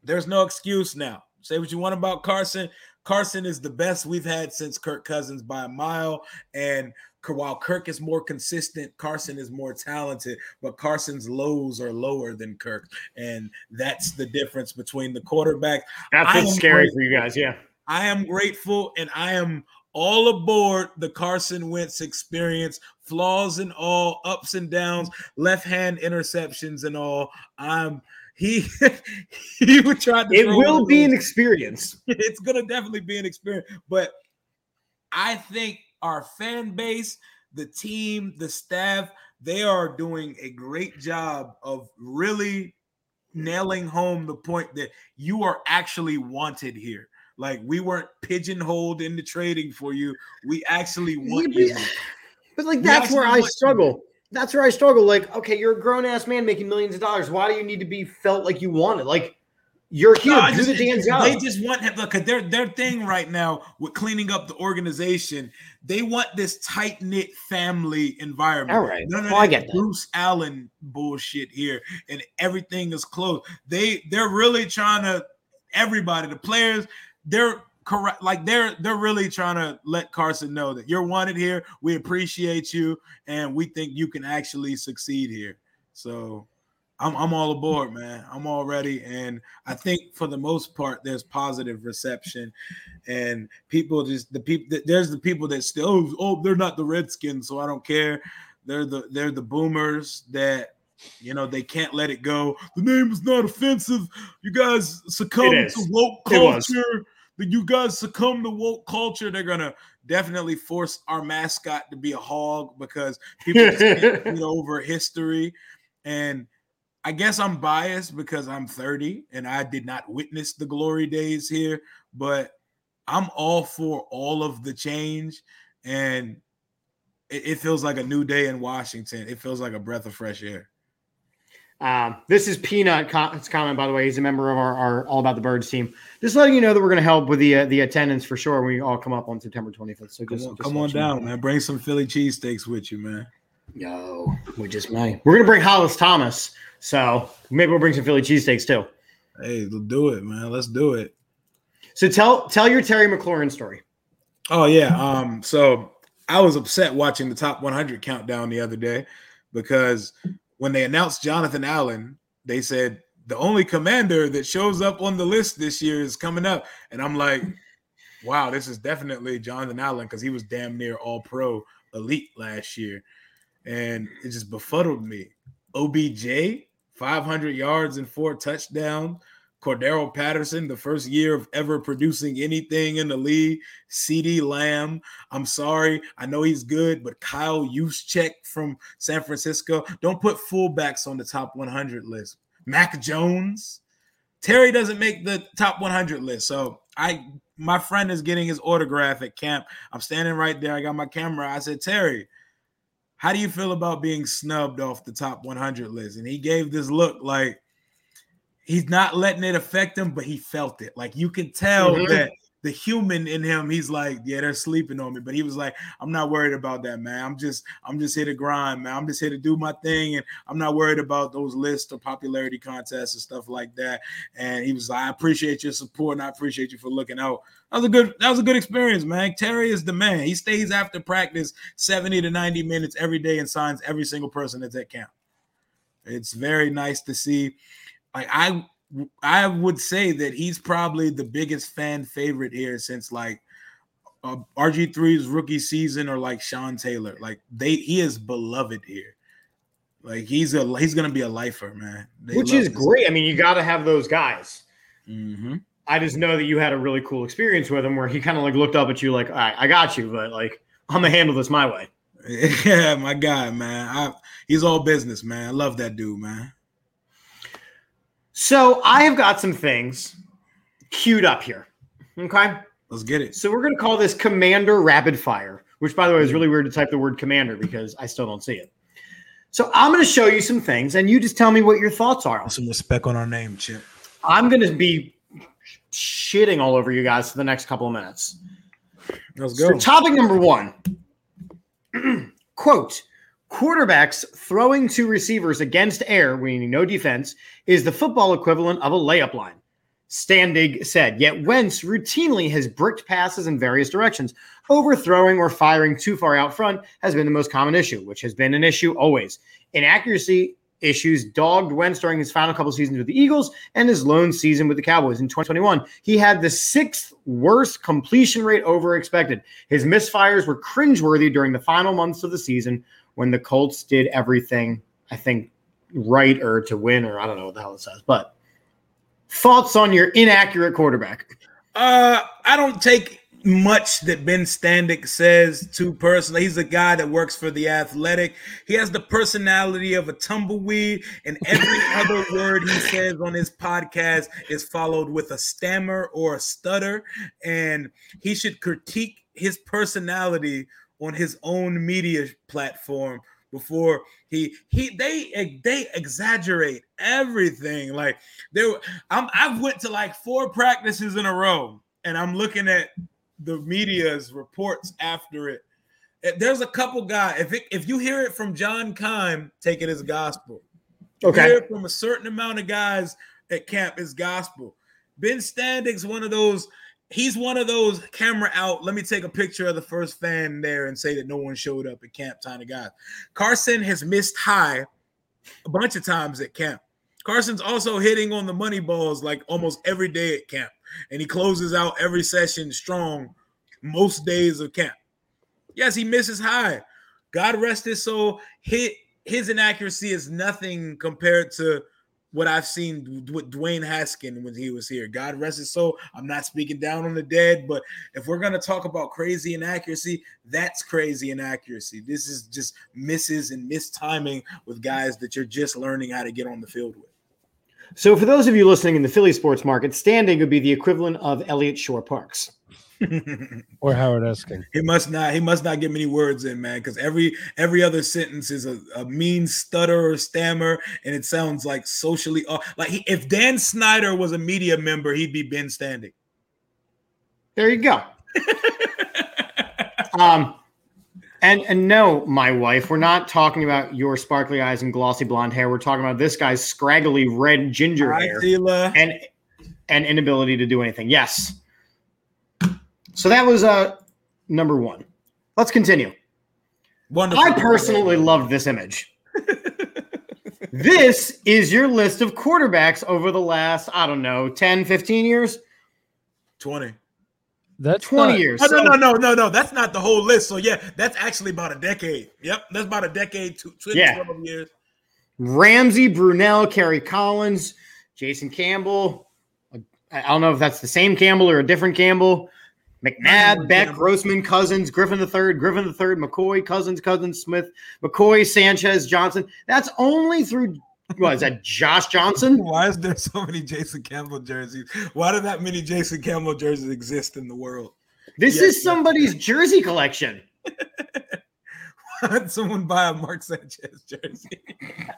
there's no excuse now. Say what you want about Carson. Carson is the best we've had since Kirk Cousins by a mile, and while Kirk is more consistent, Carson is more talented, but Carson's lows are lower than Kirk, and that's the difference between the quarterback. That's what's scary great. for you guys. Yeah. I am grateful and I am all aboard the Carson Wentz experience, flaws and all, ups and downs, left hand interceptions and all. I'm he he would try to It will be an experience. it's gonna definitely be an experience. But I think our fan base, the team, the staff, they are doing a great job of really nailing home the point that you are actually wanted here. Like we weren't pigeonholed into trading for you. We actually want Yeah, you. but- like that's where I struggle. That's where I struggle. Like, okay, you're a grown ass man making millions of dollars. Why do you need to be felt like you want it? Like, you're here. No, I do just- the damn job. They just want him. Look, 'cause their their thing right now with cleaning up the organization. They want this tight knit family environment. All right. None of Well, I that get that. Bruce Allen bullshit here, and everything is closed. They they're really trying to everybody, the players, they're correct. Like they're they're really trying to let Carson know that you're wanted here. We appreciate you, and we think you can actually succeed here. So. I'm, I'm all aboard, man. I'm all ready. And I think for the most part, there's positive reception. And people just the people there's the people that still oh, oh they're not the Redskins, so I don't care. They're the they're the boomers that you know they can't let it go. The name is not offensive. You guys succumb to woke culture. That you guys succumb to woke culture. They're gonna definitely force our mascot to be a hog because people can't get over history. And I guess I'm biased because I'm 30 and I did not witness the glory days here, but I'm all for all of the change. And it, it feels like a new day in Washington. It feels like a breath of fresh air. Um, this is Peanut com- comment, by the way. He's a member of our, our All About the Birds team. Just letting you know that we're going to help with the uh, the attendance for sure when we all come up on September 25th. So Come on, just come on you know. down, man. Bring some Philly cheesesteaks with you, man. No, we just may. We're going to bring Hollis Thomas. So maybe we'll bring some Philly cheesesteaks too. Hey, do it, man. Let's do it. So tell tell your Terry McLaurin story. Oh yeah. Um. So I was upset watching the top 100 countdown the other day because when they announced Jonathan Allen, they said the only commander that shows up on the list this year is coming up, and I'm like, wow, this is definitely Jonathan Allen because he was damn near All Pro elite last year, and it just befuddled me. OBJ, 500 yards and four touchdowns. Cordero Patterson, the first year of ever producing anything in the league. CeeDee Lamb. I'm sorry. I know he's good, but Kyle Juszczyk from San Francisco. Don't put fullbacks on the top 100 list. Mac Jones. Terry doesn't make the top 100 list. So I my friend is getting his autograph at camp. I'm standing right there. I got my camera. I said, Terry, how do you feel about being snubbed off the top 100 list? And he gave this look like he's not letting it affect him, but he felt it. Like you can tell mm-hmm. that the human in him, he's like, yeah, they're sleeping on me. But he was like, I'm not worried about that, man. I'm just, I'm just here to grind, man. I'm just here to do my thing, and I'm not worried about those lists or popularity contests and stuff like that. And he was like, I appreciate your support, and I appreciate you for looking out. That was a good, that was a good experience, man. Terry is the man. He stays after practice 70 to 90 minutes every day and signs every single person that's at camp. It's very nice to see. Like I I would say that he's probably the biggest fan favorite here since like uh, RG3's rookie season or like Sean Taylor. Like they he is beloved here. Like he's a he's gonna be a lifer, man. They Which is great. Guy. I mean, you got to have those guys. Mm-hmm. I just know that you had a really cool experience with him where he kind of like looked up at you like, all right, I got you, but like I'm gonna handle this my way. Yeah, my guy, man. I, he's all business, man. I love that dude, man. So I have got some things queued up here. Okay. Let's get it. So we're going to call this Commander Rapid Fire, which, by the way, is really weird to type the word Commander because I still don't see it. So I'm going to show you some things, and you just tell me what your thoughts are. Some respect on our name, Chip. I'm going to be shitting all over you guys for the next couple of minutes. Let's go. So topic number one. Quote Quarterbacks throwing to receivers against air, meaning no defense, is the football equivalent of a layup line. Standig said, yet Wentz routinely has bricked passes in various directions. Overthrowing or firing too far out front has been the most common issue, which has been an issue always. Inaccuracy issues dogged Wentz during his final couple seasons with the Eagles and his lone season with the Cowboys in 2021. He had the sixth worst completion rate over expected. His misfires were cringeworthy during the final months of the season, when the Colts did everything, I think, right or to win, or I don't know what the hell it says. But thoughts on your inaccurate quarterback? Uh, I don't take much that Ben Standig says too personally. He's a guy that works for the athletic. He has the personality of a tumbleweed, and every other word he says on his podcast is followed with a stammer or a stutter. And he should critique his personality on his own media platform before he he they they exaggerate everything. Like there I'm I went to like four practices in a row and I'm looking at the media's reports after it. There's a couple guys if it, if you hear it from John Keim take it as gospel okay. hear it from a certain amount of guys at camp is gospel. Ben Standig's one of those he's one of those camera out. Let me take a picture of the first fan there and say that no one showed up at camp kind of guy. Carson has missed high a bunch of times at camp. Carson's also hitting on the money balls like almost every day at camp, and he closes out every session strong most days of camp. Yes, he misses high. God rest his soul. His inaccuracy is nothing compared to what I've seen with Dwayne Haskin when he was here. God rest his soul. I'm not speaking down on the dead, but if we're gonna talk about crazy inaccuracy, that's crazy inaccuracy. This is just misses and mistiming with guys that you're just learning how to get on the field with. So, for those of you listening in the Philly sports market, Standig would be the equivalent of Elliott Shorr-Parks. or Howard Eskin. He must not. He must not get many words in, man, because every every other sentence is a, a, mean stutter or stammer, and it sounds like socially uh, like he, if Dan Snyder was a media member, he'd be Ben Standig. There you go. um, And and no, my wife, we're not talking about your sparkly eyes and glossy blonde hair. We're talking about this guy's scraggly red ginger Hi, hair Tila. and and inability to do anything. Yes. So that was uh number one. Let's continue. Wonderful. I personally loved this image. this is your list of quarterbacks over the last, I don't know, 10, 15 years, 20. That's 20 not- years. No, So- no, no, no, no. That's not the whole list. So, yeah, that's actually about a decade. Yep. That's about a decade, two, 20, Yeah. 12 years. Ramsey, Brunell, Kerry Collins, Jason Campbell. I I don't know if that's the same Campbell or a different Campbell. McNabb, Beck, Grossman, Cousins, Griffin III, Griffin III, McCoy, Cousins, Cousins, Smith, McCoy, Sanchez, Johnson. That's only through what is that? Josh Johnson? Why is there so many Jason Campbell jerseys? Why do that many Jason Campbell jerseys exist in the world? This Yes, is somebody's jersey collection. Why did someone buy a Mark Sanchez jersey?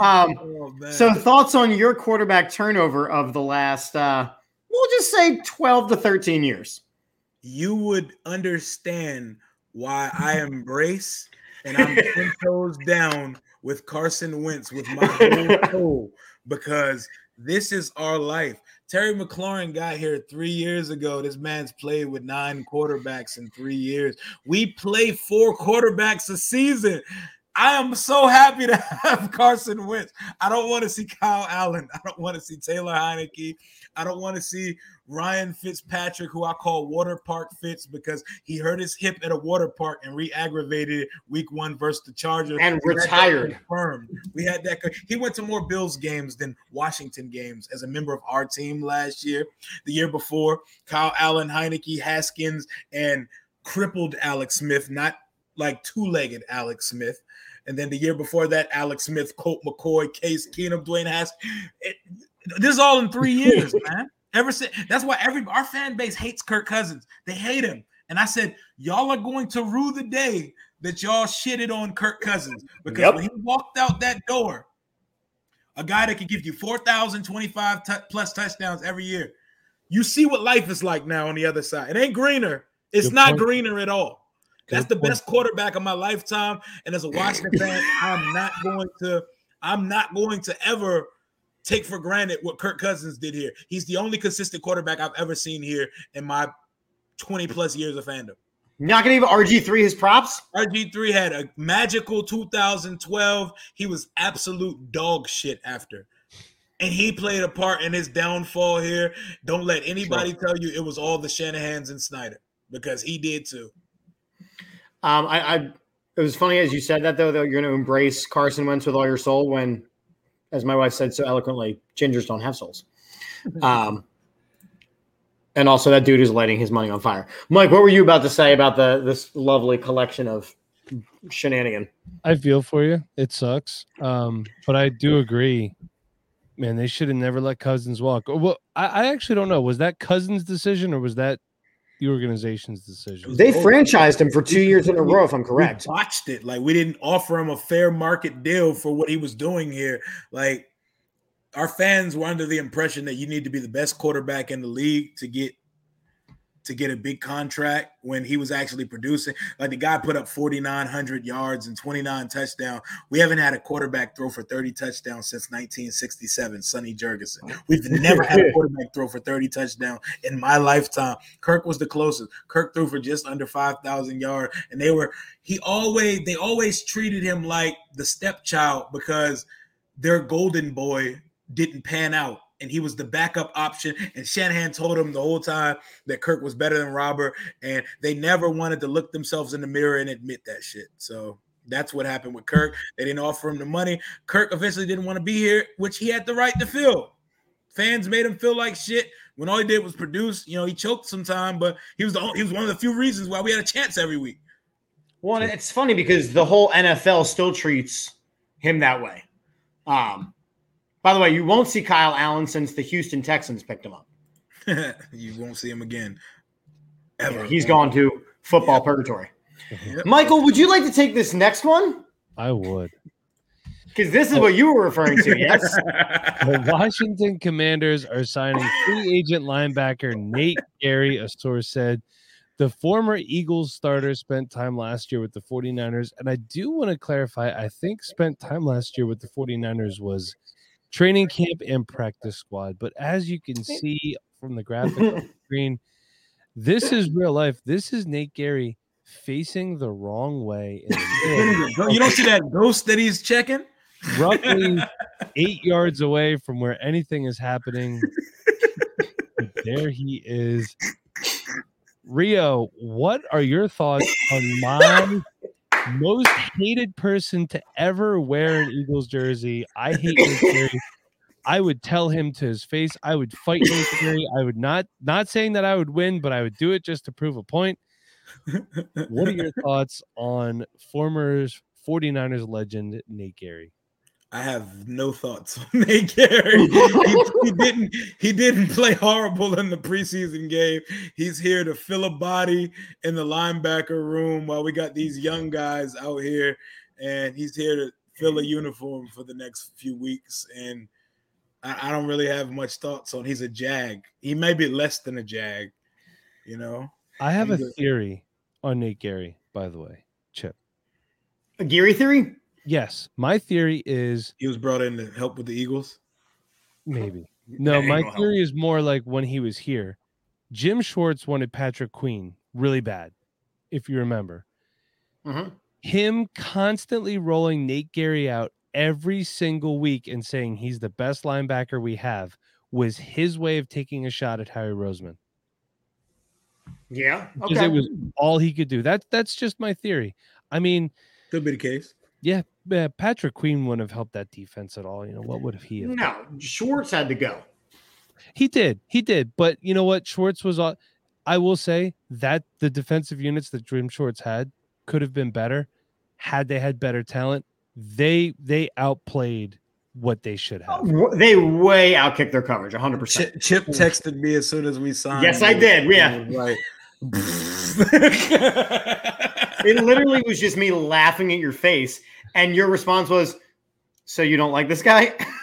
Um, Oh, so thoughts on your quarterback turnover of the last uh we'll just say 12 to 13 years. you would understand why I embrace and I'm 10 toes down with Carson Wentz with my whole soul because this is our life. Terry McLaurin got here three years ago. This man's played with nine quarterbacks in three years. We play four quarterbacks a season. I am so happy to have Carson Wentz. I don't want to see Kyle Allen. I don't want to see Taylor Heinicke. I don't want to see Ryan Fitzpatrick, who I call Water Park Fitz because he hurt his hip at a water park and re-aggravated it week one versus the Chargers And We retired. Confirmed. We had that. He went to more Bills games than Washington games as a member of our team last year. The year before, Kyle Allen, Heinicke, Haskins, and crippled Alex Smith, not like two-legged Alex Smith. And then the year before that, Alex Smith, Colt McCoy, Case Keenum, Dwayne Haskins. It, this is all in three years, man. Ever since that's why every our fan base hates Kirk Cousins. They hate him. And I said, y'all are going to rue the day that y'all shitted on Kirk Cousins because Yep. when he walked out that door, a guy that could give you 4,025 t- plus touchdowns every year. You see what life is like now on the other side. It ain't greener. It's Good not point. greener at all. That's the best quarterback of my lifetime. And as a Washington fan, I'm not going to, I'm not going to ever take for granted what Kirk Cousins did here. He's the only consistent quarterback I've ever seen here in my 20 plus years of fandom. Not gonna give RG3 his props. RG3 had a magical 2012. He was absolute dog shit after. And he played a part in his downfall here. Don't let anybody tell you it was all the Shanahans and Snyder because he did too. Um, I, I it was funny as you said that though, though you're gonna embrace Carson Wentz with all your soul when, as my wife said so eloquently, gingers don't have souls. Um and also that dude is lighting his money on fire. Mike, what were you about to say about the this lovely collection of shenanigan? I feel for you. It sucks. Um, but I do agree. Man, they should have never let Cousins walk. Well, I, I actually don't know. Was that Cousins' decision or was that the organization's decision? They oh, franchised him for two years in a row, if I'm correct. We botched it. Like we didn't offer him a fair market deal for what he was doing here. Like our fans were under the impression that you need to be the best quarterback in the league to get to get a big contract when he was actually producing. Like the guy put up 4,900 yards and 29 touchdowns. We haven't had a quarterback throw for 30 touchdowns since 1967, Sonny Jurgensen. We've never had a quarterback throw for 30 touchdowns in my lifetime. Kirk was the closest. Kirk threw for just under 5,000 yards, and they were he always they always treated him like the stepchild because their golden boy didn't pan out and he was the backup option and Shanahan told him the whole time that Kirk was better than Robert and they never wanted to look themselves in the mirror and admit that shit. So that's what happened with Kirk. They didn't offer him the money. Kirk eventually didn't want to be here, which he had the right to feel. Fans made him feel like shit when all he did was produce. You know, he choked sometime, but he was the only, he was one of the few reasons why we had a chance every week. Well, it's funny because the whole NFL still treats him that way. Um, by the way, you won't see Kyle Allen since the Houston Texans picked him up. you won't see him again. Ever. He's gone to football purgatory. Yep. Michael, would you like to take this next one? I would. Because this is what you were referring to, yes? The Washington Commanders are signing free agent linebacker Nate Gerry, a source said. The former Eagles starter spent time last year with the 49ers. And I do want to clarify, I think spent time last year with the 49ers was training camp and practice squad. But as you can see from the graphic on the screen, this is real life. This is Nate Gerry facing the wrong way. the You don't see that ghost that he's checking? roughly eight yards away from where anything is happening. But there he is. Rio, what are your thoughts on my most hated person to ever wear an Eagles jersey? I hate Nick Gerry. I would tell him to his face. I would fight Nick Gerry. I would not not saying that I would win, but I would do it just to prove a point. What are your thoughts on former 49ers legend Nate Gerry? I have no thoughts on Nate Gerry. he, he didn't. He didn't play horrible in the preseason game. He's here to fill a body in the linebacker room while we got these young guys out here, and he's here to fill a uniform for the next few weeks. And I, I don't really have much thoughts on. He's a jag. He may be less than a jag. You know. I have a I'm good. theory on Nate Gerry, by the way. Chip. A Gerry theory? Yes, my theory is He was brought in to help with the Eagles. maybe. No, my help. theory is more like when he was here. Jim Schwartz wanted Patrick Queen really bad, if you remember. Mhm. Him constantly rolling Nate Gerry out every single week and saying he's the best linebacker we have was his way of taking a shot at Howie Roseman. Yeah. Because Okay. it was all he could do. That that's just my theory. I mean, Could be the case. Yeah, uh, Patrick Queen wouldn't have helped that defense at all. You know, what would have he have no, Schwartz had to go. He did. He did. But you know what? Schwartz was on. I will say that the defensive units that Jim Schwartz had could have been better had they had better talent. They they outplayed what they should have. W- They way outkicked their coverage, 100%. Chip, Chip texted me as soon as we signed. Yes, I did, yeah. Right. It literally was just me laughing at your face, and your response was, "So you don't like this guy?"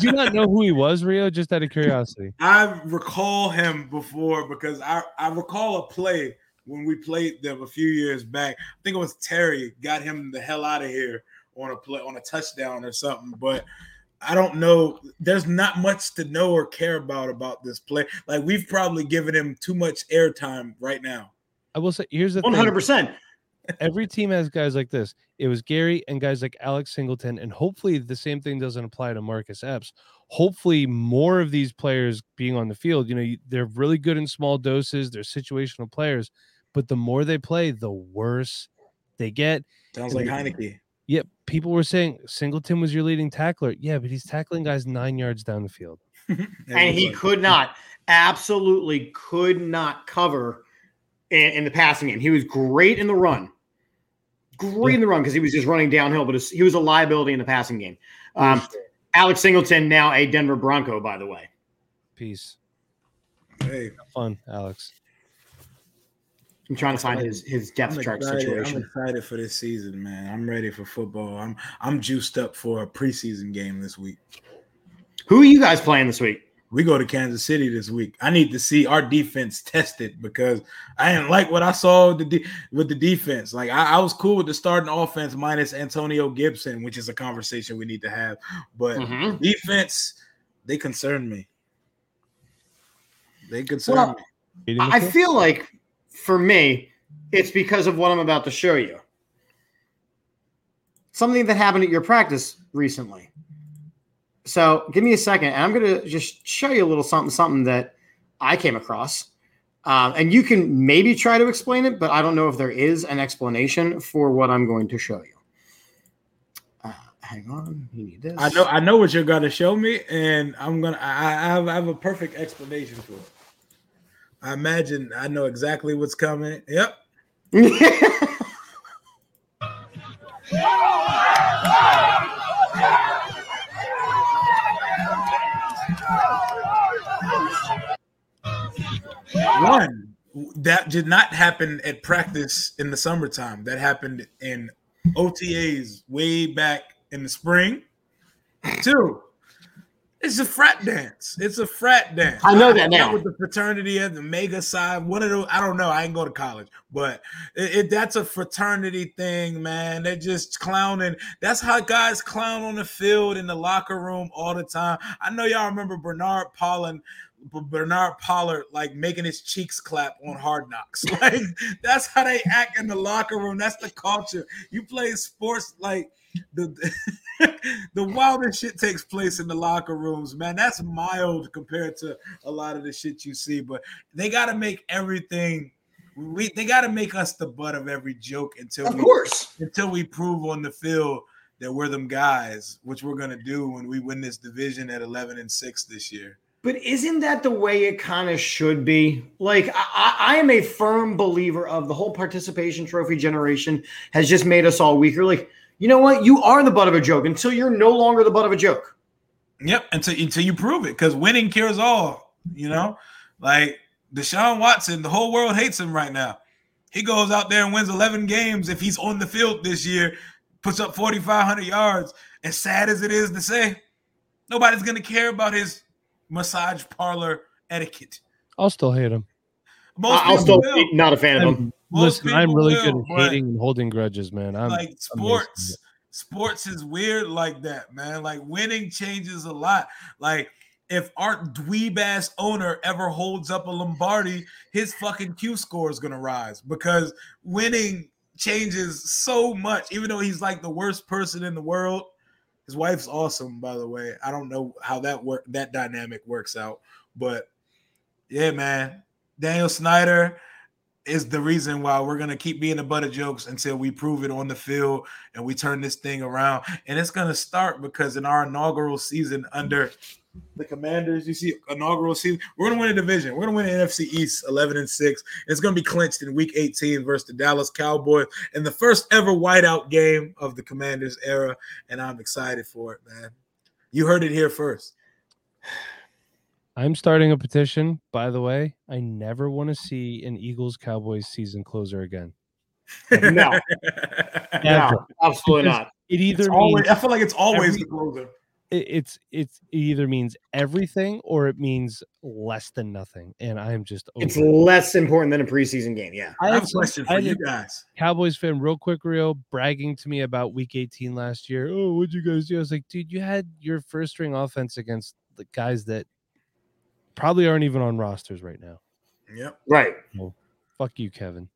Do you not know who he was, Rio? Just out of curiosity. I recall him before because I, I recall a play when we played them a few years back. I think it was Terry got him the hell out of here on a play on a touchdown or something. But I don't know. There's not much to know or care about about this play. Like we've probably given him too much airtime right now. I will say, here's the One thing. hundred percent. every team has guys like this. It was Gerry and guys like Alex Singleton, and hopefully the same thing doesn't apply to Marcus Epps. Hopefully, more of these players being on the field, you know, they're really good in small doses. They're situational players, but the more they play, the worse they get. Sounds like Heinicke. Yep, people were saying Singleton was your leading tackler. Yeah, but he's tackling guys nine yards down the field. And he could not, absolutely could not cover in, in the passing game. He was great in the run, great in the run because he was just running downhill, but he was a liability in the passing game. Um, Alex Singleton, now a Denver Bronco, by the way. Peace. Hey, Have fun, Alex. I'm trying to find his his depth I'm chart excited. I'm excited for this season, man. I'm ready for football. I'm I'm juiced up for a preseason game this week. Who are you guys playing this week? We go to Kansas City this week. I need to see our defense tested because I didn't like what I saw with the, de- with the defense. Like I, I was cool with the starting offense minus Antonio Gibson, which is a conversation we need to have. But Mhm. defense, they concern me. They concern Well, me. I feel like for me, it's because of what I'm about to show you. Something that happened at your practice recently. So give me a second, and I'm going to just show you a little something, something that I came across. Um, and you can maybe try to explain it, but I don't know if there is an explanation for what I'm going to show you. Uh, hang on, you need this. I know I know what you're gonna show me, and I'm gonna I, I have I have a perfect explanation for it. I imagine I know exactly what's coming. Yep. One that did not happen at practice in the summertime. That happened in OTAs way back in the spring. Two, It's a frat dance. It's a frat dance. I know that I now. With the fraternity and the Omega Psi, one of those. I don't know. I didn't go to college, but it, it- that's a fraternity thing, man. They're just clowning. That's how guys clown on the field in the locker room all the time. I know y'all remember Bernard Pollard. Bernard Pollard like making his cheeks clap on Hard Knocks. Like that's how they act in the locker room. That's the culture. You play sports like the the wildest shit takes place in the locker rooms, man. That's mild compared to a lot of the shit you see. But they got to make everything. We they got to make us the butt of every joke until Of we course. until we prove on the field that we're them guys, which we're gonna do when we win this division at eleven and six this year. But isn't that the way it kind of should be? Like, I, I am a firm believer of the whole participation trophy generation has just made us all weaker. Like, you know what? You are the butt of a joke until you're no longer the butt of a joke. Yep, until until you prove it, because winning cures all. You know, like Deshaun Watson, the whole world hates him right now. He goes out there and wins 11 games if he's on the field this year, puts up 4,500 yards. As sad as it is to say, nobody's gonna care about his massage parlor etiquette. I'll still hate him. Most I'll people still will. be not a fan of him. I'm- Most listen, I'm really will, good at hating and holding grudges, man. I'm like I'm sports used sports is weird like that man like winning changes a lot like if our dweeb ass owner ever holds up a lombardi his fucking q score is gonna rise because winning changes so much even though he's like the worst person in the world his wife's awesome by the way i don't know how that work that dynamic works out but yeah man daniel snyder is the reason why we're gonna keep being the butt of jokes until we prove it on the field and we turn this thing around. And it's gonna start because in our inaugural season under the Commanders, you see inaugural season, we're gonna win a division. We're gonna win the NFC East 11 and six. It's gonna be clinched in Week 18 versus the Dallas Cowboys in the first ever whiteout game of the Commanders era, and I'm excited for it, man. You heard it here first. I'm starting a petition, by the way. I never want to see an Eagles Cowboys season closer again. No, no, absolutely not. It either It's means always, I feel like it's always every- the closer. It- it's it's it either means everything or it means less than nothing. And I am just over It's it. less important than a preseason game. Yeah. I have a question for had you guys. Cowboys fan, real quick, real bragging to me about week 18 last year. Oh, what'd you guys do? I was like, dude, you had your first string offense against the guys that probably aren't even on rosters right now. Yep. Right. Fuck you, Kevin.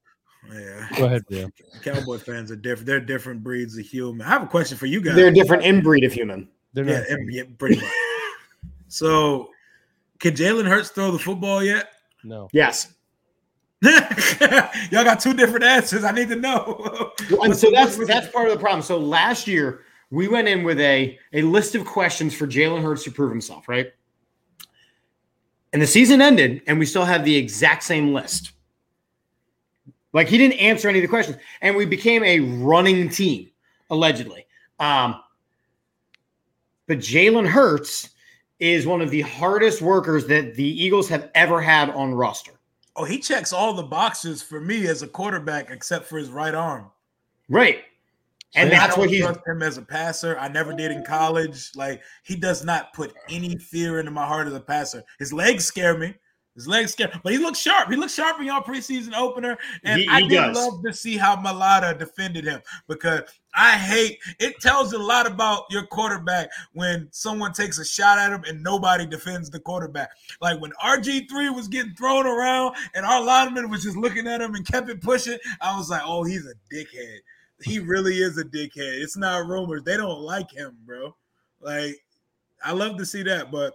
Yeah. Go ahead, Real. Cowboy fans are different. They're different breeds of human. I have a question for you guys. They're a different inbreed of human. They're yeah, not. and- yeah, pretty much. so, can Jalen Hurts throw the football yet? No. Yes. Y'all got two different answers. I need to know. Well, and so that's that's part of the problem. So last year we went in with a a list of questions for Jalen Hurts to prove himself, right? And the season ended, and we still have the exact same list. Like he didn't answer any of the questions, and we became a running team, allegedly. Um, but Jalen Hurts is one of the hardest workers that the Eagles have ever had on roster. Oh, he checks all the boxes for me as a quarterback, except for his right arm. Right. And I that's what he's him as a passer. I never did in college. Like he does not put any fear into my heart as a passer. His legs scare me. His legs scare, but he looks sharp. He looks sharp in y'all preseason opener, and He- I did does. love to see how Mailata defended him because I hate. It tells a lot about your quarterback when someone takes a shot at him and nobody defends the quarterback. Like when RG three was getting thrown around and our lineman was just looking at him and kept it pushing, I was like, oh, he's a dickhead he really is a dickhead. It's not rumors. They don't like him, bro. Like, I love to see that, but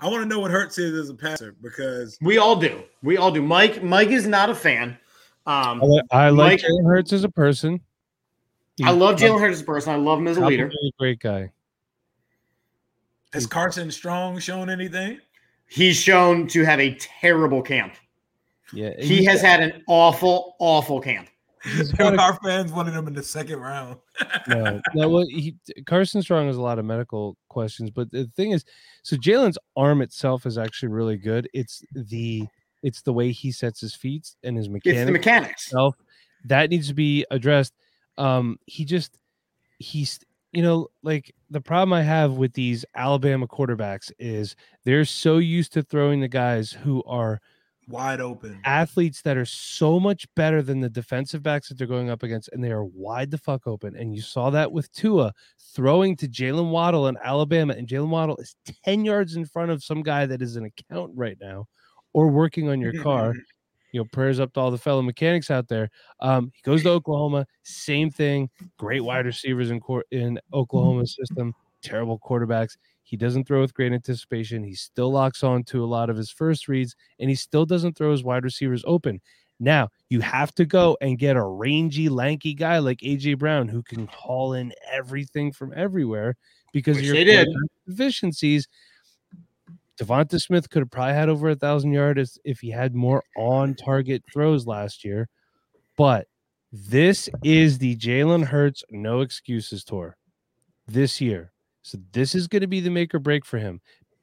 I want to know what Hurts is as a passer because We all do. We all do. Mike. Mike is not a fan. Um, I, I like Mike- Jalen Hurts as a person. I love Jalen um, Hurts as a person. I love him as a leader. a great guy. has Carson Strong shown anything? He's shown to have a terrible camp. Yeah, He has had an awful, awful camp. a- Our fans wanted him in the second round. no, no. Well, he Carson Strong has a lot of medical questions, but the thing is, so Jalen's arm itself is actually really good. It's the it's the way he sets his feet and his mechanics. It's the mechanics mechanics. itself that needs to be addressed. Um, he just he's you know, like the problem I have with these Alabama quarterbacks is they're so used to throwing the guys who are Wide open. athletes that are so much better than the defensive backs that they're going up against, and they are wide the fuck open. And you saw that with Tua throwing to Jaylen Waddle in Alabama, and Jaylen Waddle is 10 yards in front of some guy that is an accountant right now or working on your car. You know, prayers up to all the fellow mechanics out there. Um, he goes to Oklahoma, same thing. Great wide receivers in court in Oklahoma system, terrible quarterbacks. He doesn't throw with great anticipation. He still locks on to a lot of his first reads, and he still doesn't throw his wide receivers open. Now you have to go and get a rangy, lanky guy like AJ Brown who can haul in everything from everywhere because Which your deficiencies. DeVonta Smith could have probably had over a thousand yards if he had more on target throws last year. But this is the Jalen Hurts no excuses tour this year. So this is going to be the make or break for him.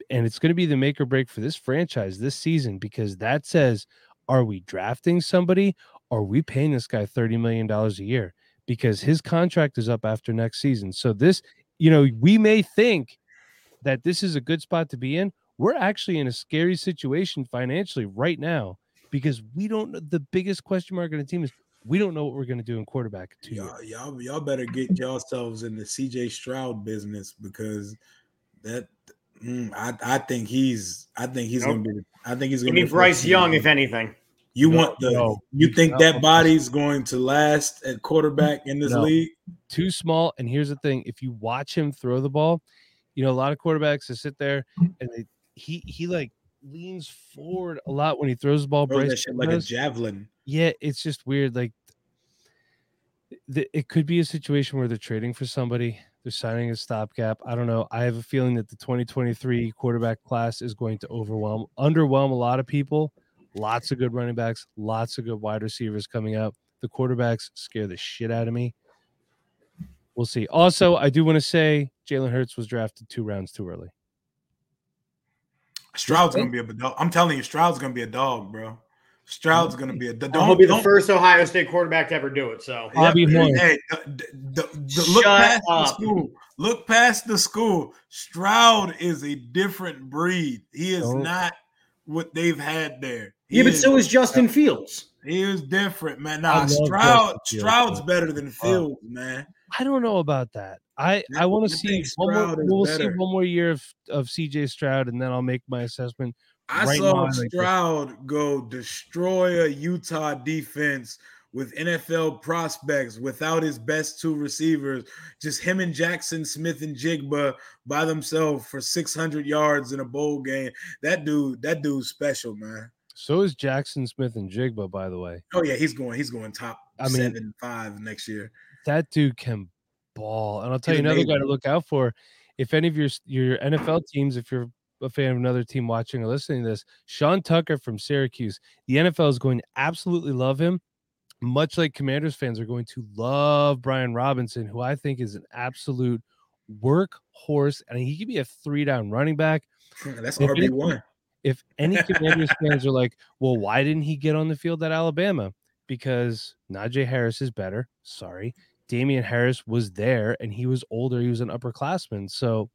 And it's going to be the make or break for this franchise this season because that says, are we drafting somebody? Are we paying this guy $30 million a year? Because his contract is up after next season. So this, you know, we may think that this is a good spot to be in. We're actually in a scary situation financially right now because we don't know the biggest question mark on the team is we don't know what we're going to do in quarterback two. Y'all, y'all, y'all better get yourselves in the CJ Stroud business because that mm, I, I think he's I think he's Nope. gonna be I think he's gonna me be the Bryce Young, if anything. you No, want the no, you you think cannot that body's going to last at quarterback in this No. league? too small. And here's the thing: if you watch him throw the ball, you know a lot of quarterbacks that sit there and they, he he like leans forward a lot when he throws the ball. Throw Bryce shit like a javelin. yeah, it's just weird. Like th- it could be a situation where they're trading for somebody. They're signing a stopgap. I don't know. I have a feeling that the 2023 quarterback class is going to overwhelm, underwhelm a lot of people. Lots of good running backs, lots of good wide receivers coming up. The quarterbacks scare the shit out of me. We'll see. Also, I do want to say Jalen Hurts was drafted two rounds too early. Stroud's gonna be a dog. I'm telling you, Stroud's gonna be a dog, bro. Stroud's gonna be a dog. He'll be the first Ohio State quarterback to ever do it. So Bobby Yeah, Horn. Hey, the- the- the- look Shut past the school. Look past the school. Stroud is a different breed. He is Don't- not what they've had there. He yeah, but is, so is Justin Fields. he is different, man. I Nah, Stroud. Fields, Stroud's man. better than uh, Fields, man. I don't know about that. I I want to see one more, we'll see one more year of, of CJ Stroud, and then I'll make my assessment. I Right saw now, I like. Stroud go destroy a Utah defense with NFL prospects without his best two receivers, just him and Jaxon Smith-Njigba by themselves for 600 yards in a bowl game. That dude, that dude's special, man. So is Jaxon Smith-Njigba, by the way. Oh yeah, he's going, he's going top I mean- seven, five next year. That dude can ball. And I'll tell He's you another guy to look out for. If any of your your NFL teams, if you're a fan of another team watching or listening to this, Sean Tucker from Syracuse, the NFL is going to absolutely love him. Much like Commanders fans are going to love Brian Robinson, who I think is an absolute workhorse, and he could be a three down running back. That's RB one. if any Commanders fans are like, well, why didn't he get on the field at Alabama? Because Najee Harris is better. Sorry. Damien Harris was there and he was older. He was an upperclassman. So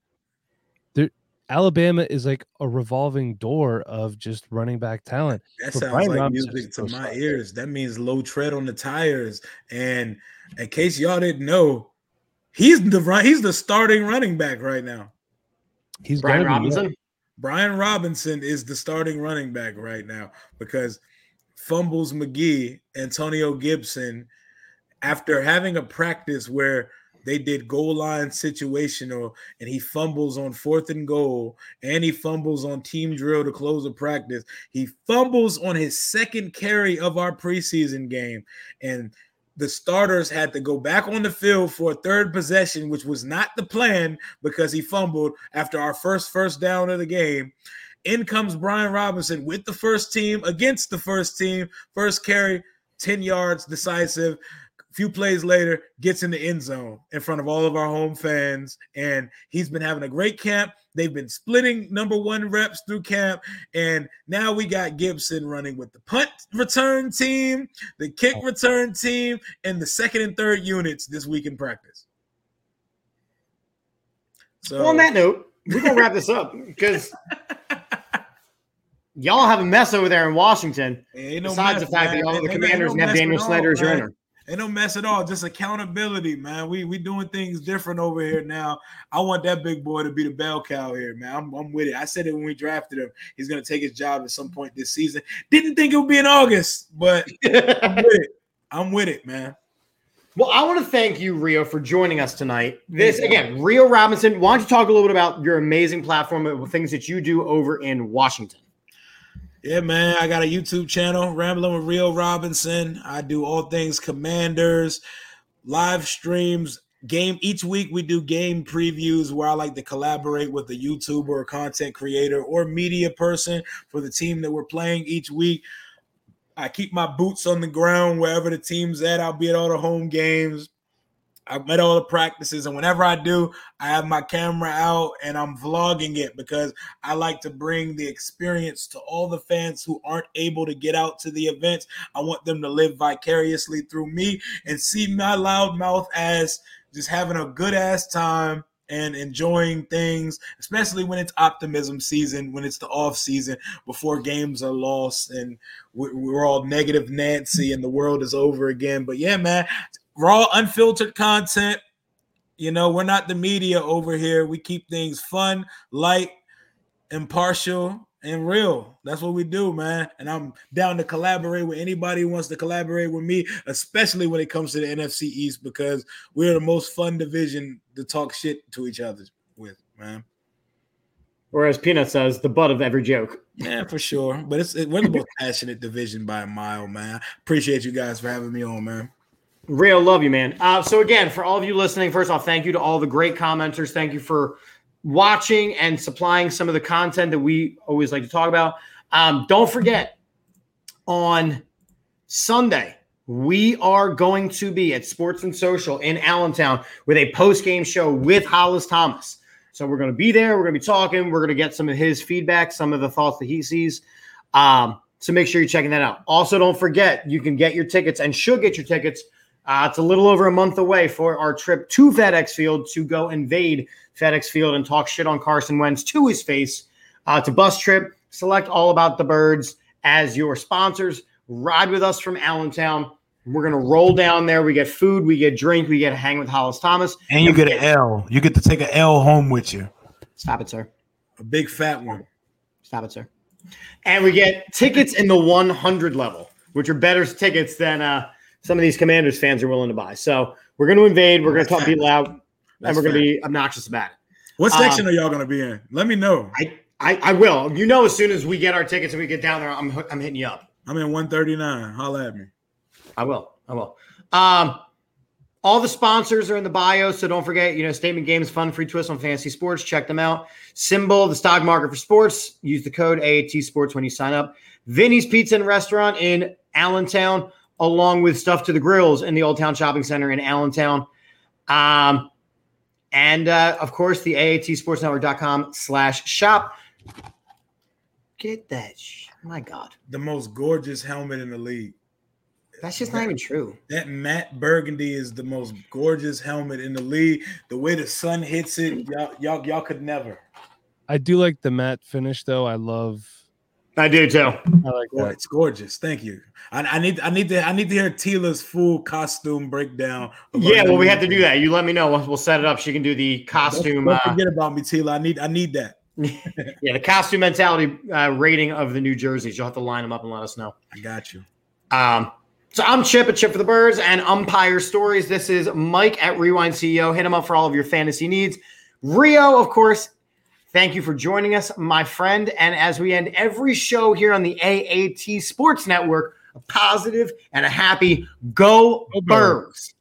there, Alabama is like a revolving door of just running back talent. That For sounds Brian like Robinson music to to my start. ears. That means low tread on the tires. And in case y'all didn't know, he's the run. He's the starting running back right now. He's Brian gonna be- Robinson. Brian Robinson is the starting running back right now because fumbles McGee, Antonio Gibson, after having a practice where they did goal line situational and he fumbles on fourth and goal and he fumbles on team drill to close a practice. He fumbles on his second carry of our preseason game. And the starters had to go back on the field for a third possession, which was not the plan because he fumbled after our first first down of the game. In comes Brian Robinson with the first team against the first team. First carry, 10 yards, decisive. A few plays later, gets in the end zone in front of all of our home fans. And he's been having a great camp. They've been splitting number one reps through camp. And now we got Gibson running with the punt return team, the kick oh. return team, and the second and third units this week in practice. So Well, on that note, we're gonna wrap this up because y'all have a mess over there in Washington. ain't no besides mess, the fact that y'all, the Commanders, no and have Daniel Snyder as your man. owner. Ain't no mess at all. Just accountability, man. We we doing things different over here now. I want that big boy to be the bell cow here, man. I'm, I'm with it. I said it when we drafted him. He's gonna take his job at some point this season. Didn't think it would be in August, but I'm with it. I'm with it, man. Well, I want to thank you, Rio, for joining us tonight. This again, Rio Robinson. Why don't you talk a little bit about your amazing platform and things that you do over in Washington? Yeah, man. I got a YouTube channel, Rambling with Rio Robinson. I do all things commanders, live streams, game each week we do game previews where I like to collaborate with a YouTuber or content creator or media person for the team that we're playing each week. I keep my boots on the ground wherever the team's at. I'll be at all the home games. I'm at all the practices, and whenever I do, I have my camera out and I'm vlogging it because I like to bring the experience to all the fans who aren't able to get out to the events. I want them to live vicariously through me and see my loud mouth as just having a good ass time and enjoying things, especially when it's optimism season, when it's the off season before games are lost and we- we're all negative Nancy and the world is over again. But yeah, man, raw, unfiltered content. You know, we're not the media over here. We keep things fun, light, impartial, and real. That's what we do, man. And I'm down to collaborate with anybody who wants to collaborate with me, especially when it comes to the NFC East, because we're the most fun division to talk shit to each other with, man. Or as Peanut says, the butt of every joke. Yeah, for sure. But it's it, we're the most passionate division by a mile, man. Appreciate you guys for having me on, man. Rio, love you, man. Uh, so again, for all of you listening, first off, thank you to all the great commenters. Thank you for watching and supplying some of the content that we always like to talk about. Um, don't forget, on Sunday, we are going to be at Sports and Social in Allentown with a post-game show with Hollis Thomas. So we're going to be there. We're going to be talking. We're going to get some of his feedback, some of the thoughts that he sees. Um, so make sure you're checking that out. Also, don't forget you can get your tickets and should get your tickets. Uh, it's a little over a month away for our trip to FedEx Field to go invade FedEx Field and talk shit on Carson Wentz to his face. Uh, it's a bus trip. Select All About the Birds as your sponsors. Ride with us from Allentown. We're going to roll down there. We get food, we get drink, we get to hang with Hollis Thomas. And you get an L. You get to take an L home with you. Stop it, sir. A big fat one. Stop it, sir. And we get tickets in the 100 level, which are better tickets than uh, some of these Commanders fans are willing to buy. So we're going to invade. We're going to talk people out, and That's we're going to be obnoxious about it. What Um, section are y'all gonna be in? Let me know. I, I, I will. You know, as soon as we get our tickets and we get down there, I'm, I'm hitting you up. I'm in 139. Holla at me. I will. I will. Um, all the sponsors are in the bio, so don't forget. You know, Statement Games, fun free twist on fantasy sports. Check them out. SimBull, the stock market for sports. Use the code AAT Sports when you sign up. Vinny's Pizza and Restaurant in Allentown, along with stuff to the grills in the Old Town Shopping Center in Allentown. Um, and uh, of course, the AAT Sportsnetwork.com slash shop. Get that. Sh- My God, The most gorgeous helmet in the league. that's just not even true. That matte burgundy is the most gorgeous helmet in the league. The way the sun hits it, y'all, y'all, y'all could never. I do like the matte finish though. I love. I do too. I like Oh, that. it's gorgeous. Thank you. I, I need, I need to, I need to hear Tila's full costume breakdown. Yeah, well, we have to do that. You let me know. We'll, we'll set it up. She can do the Don't, costume. don't Uh, forget about me, Tila. I need, I need that. yeah, the costume mentality uh, rating of the New Jerseys. You'll have to line them up and let us know. I got you. Um, so I'm Chip at Chip for the Birds and Umpire Stories. This is Mike at Rewind CEO. Hit him up for all of your fantasy needs. Rio, of course. Thank you for joining us, my friend. And as we end every show here on the AAT Sports Network, a positive and a happy go Go Birds.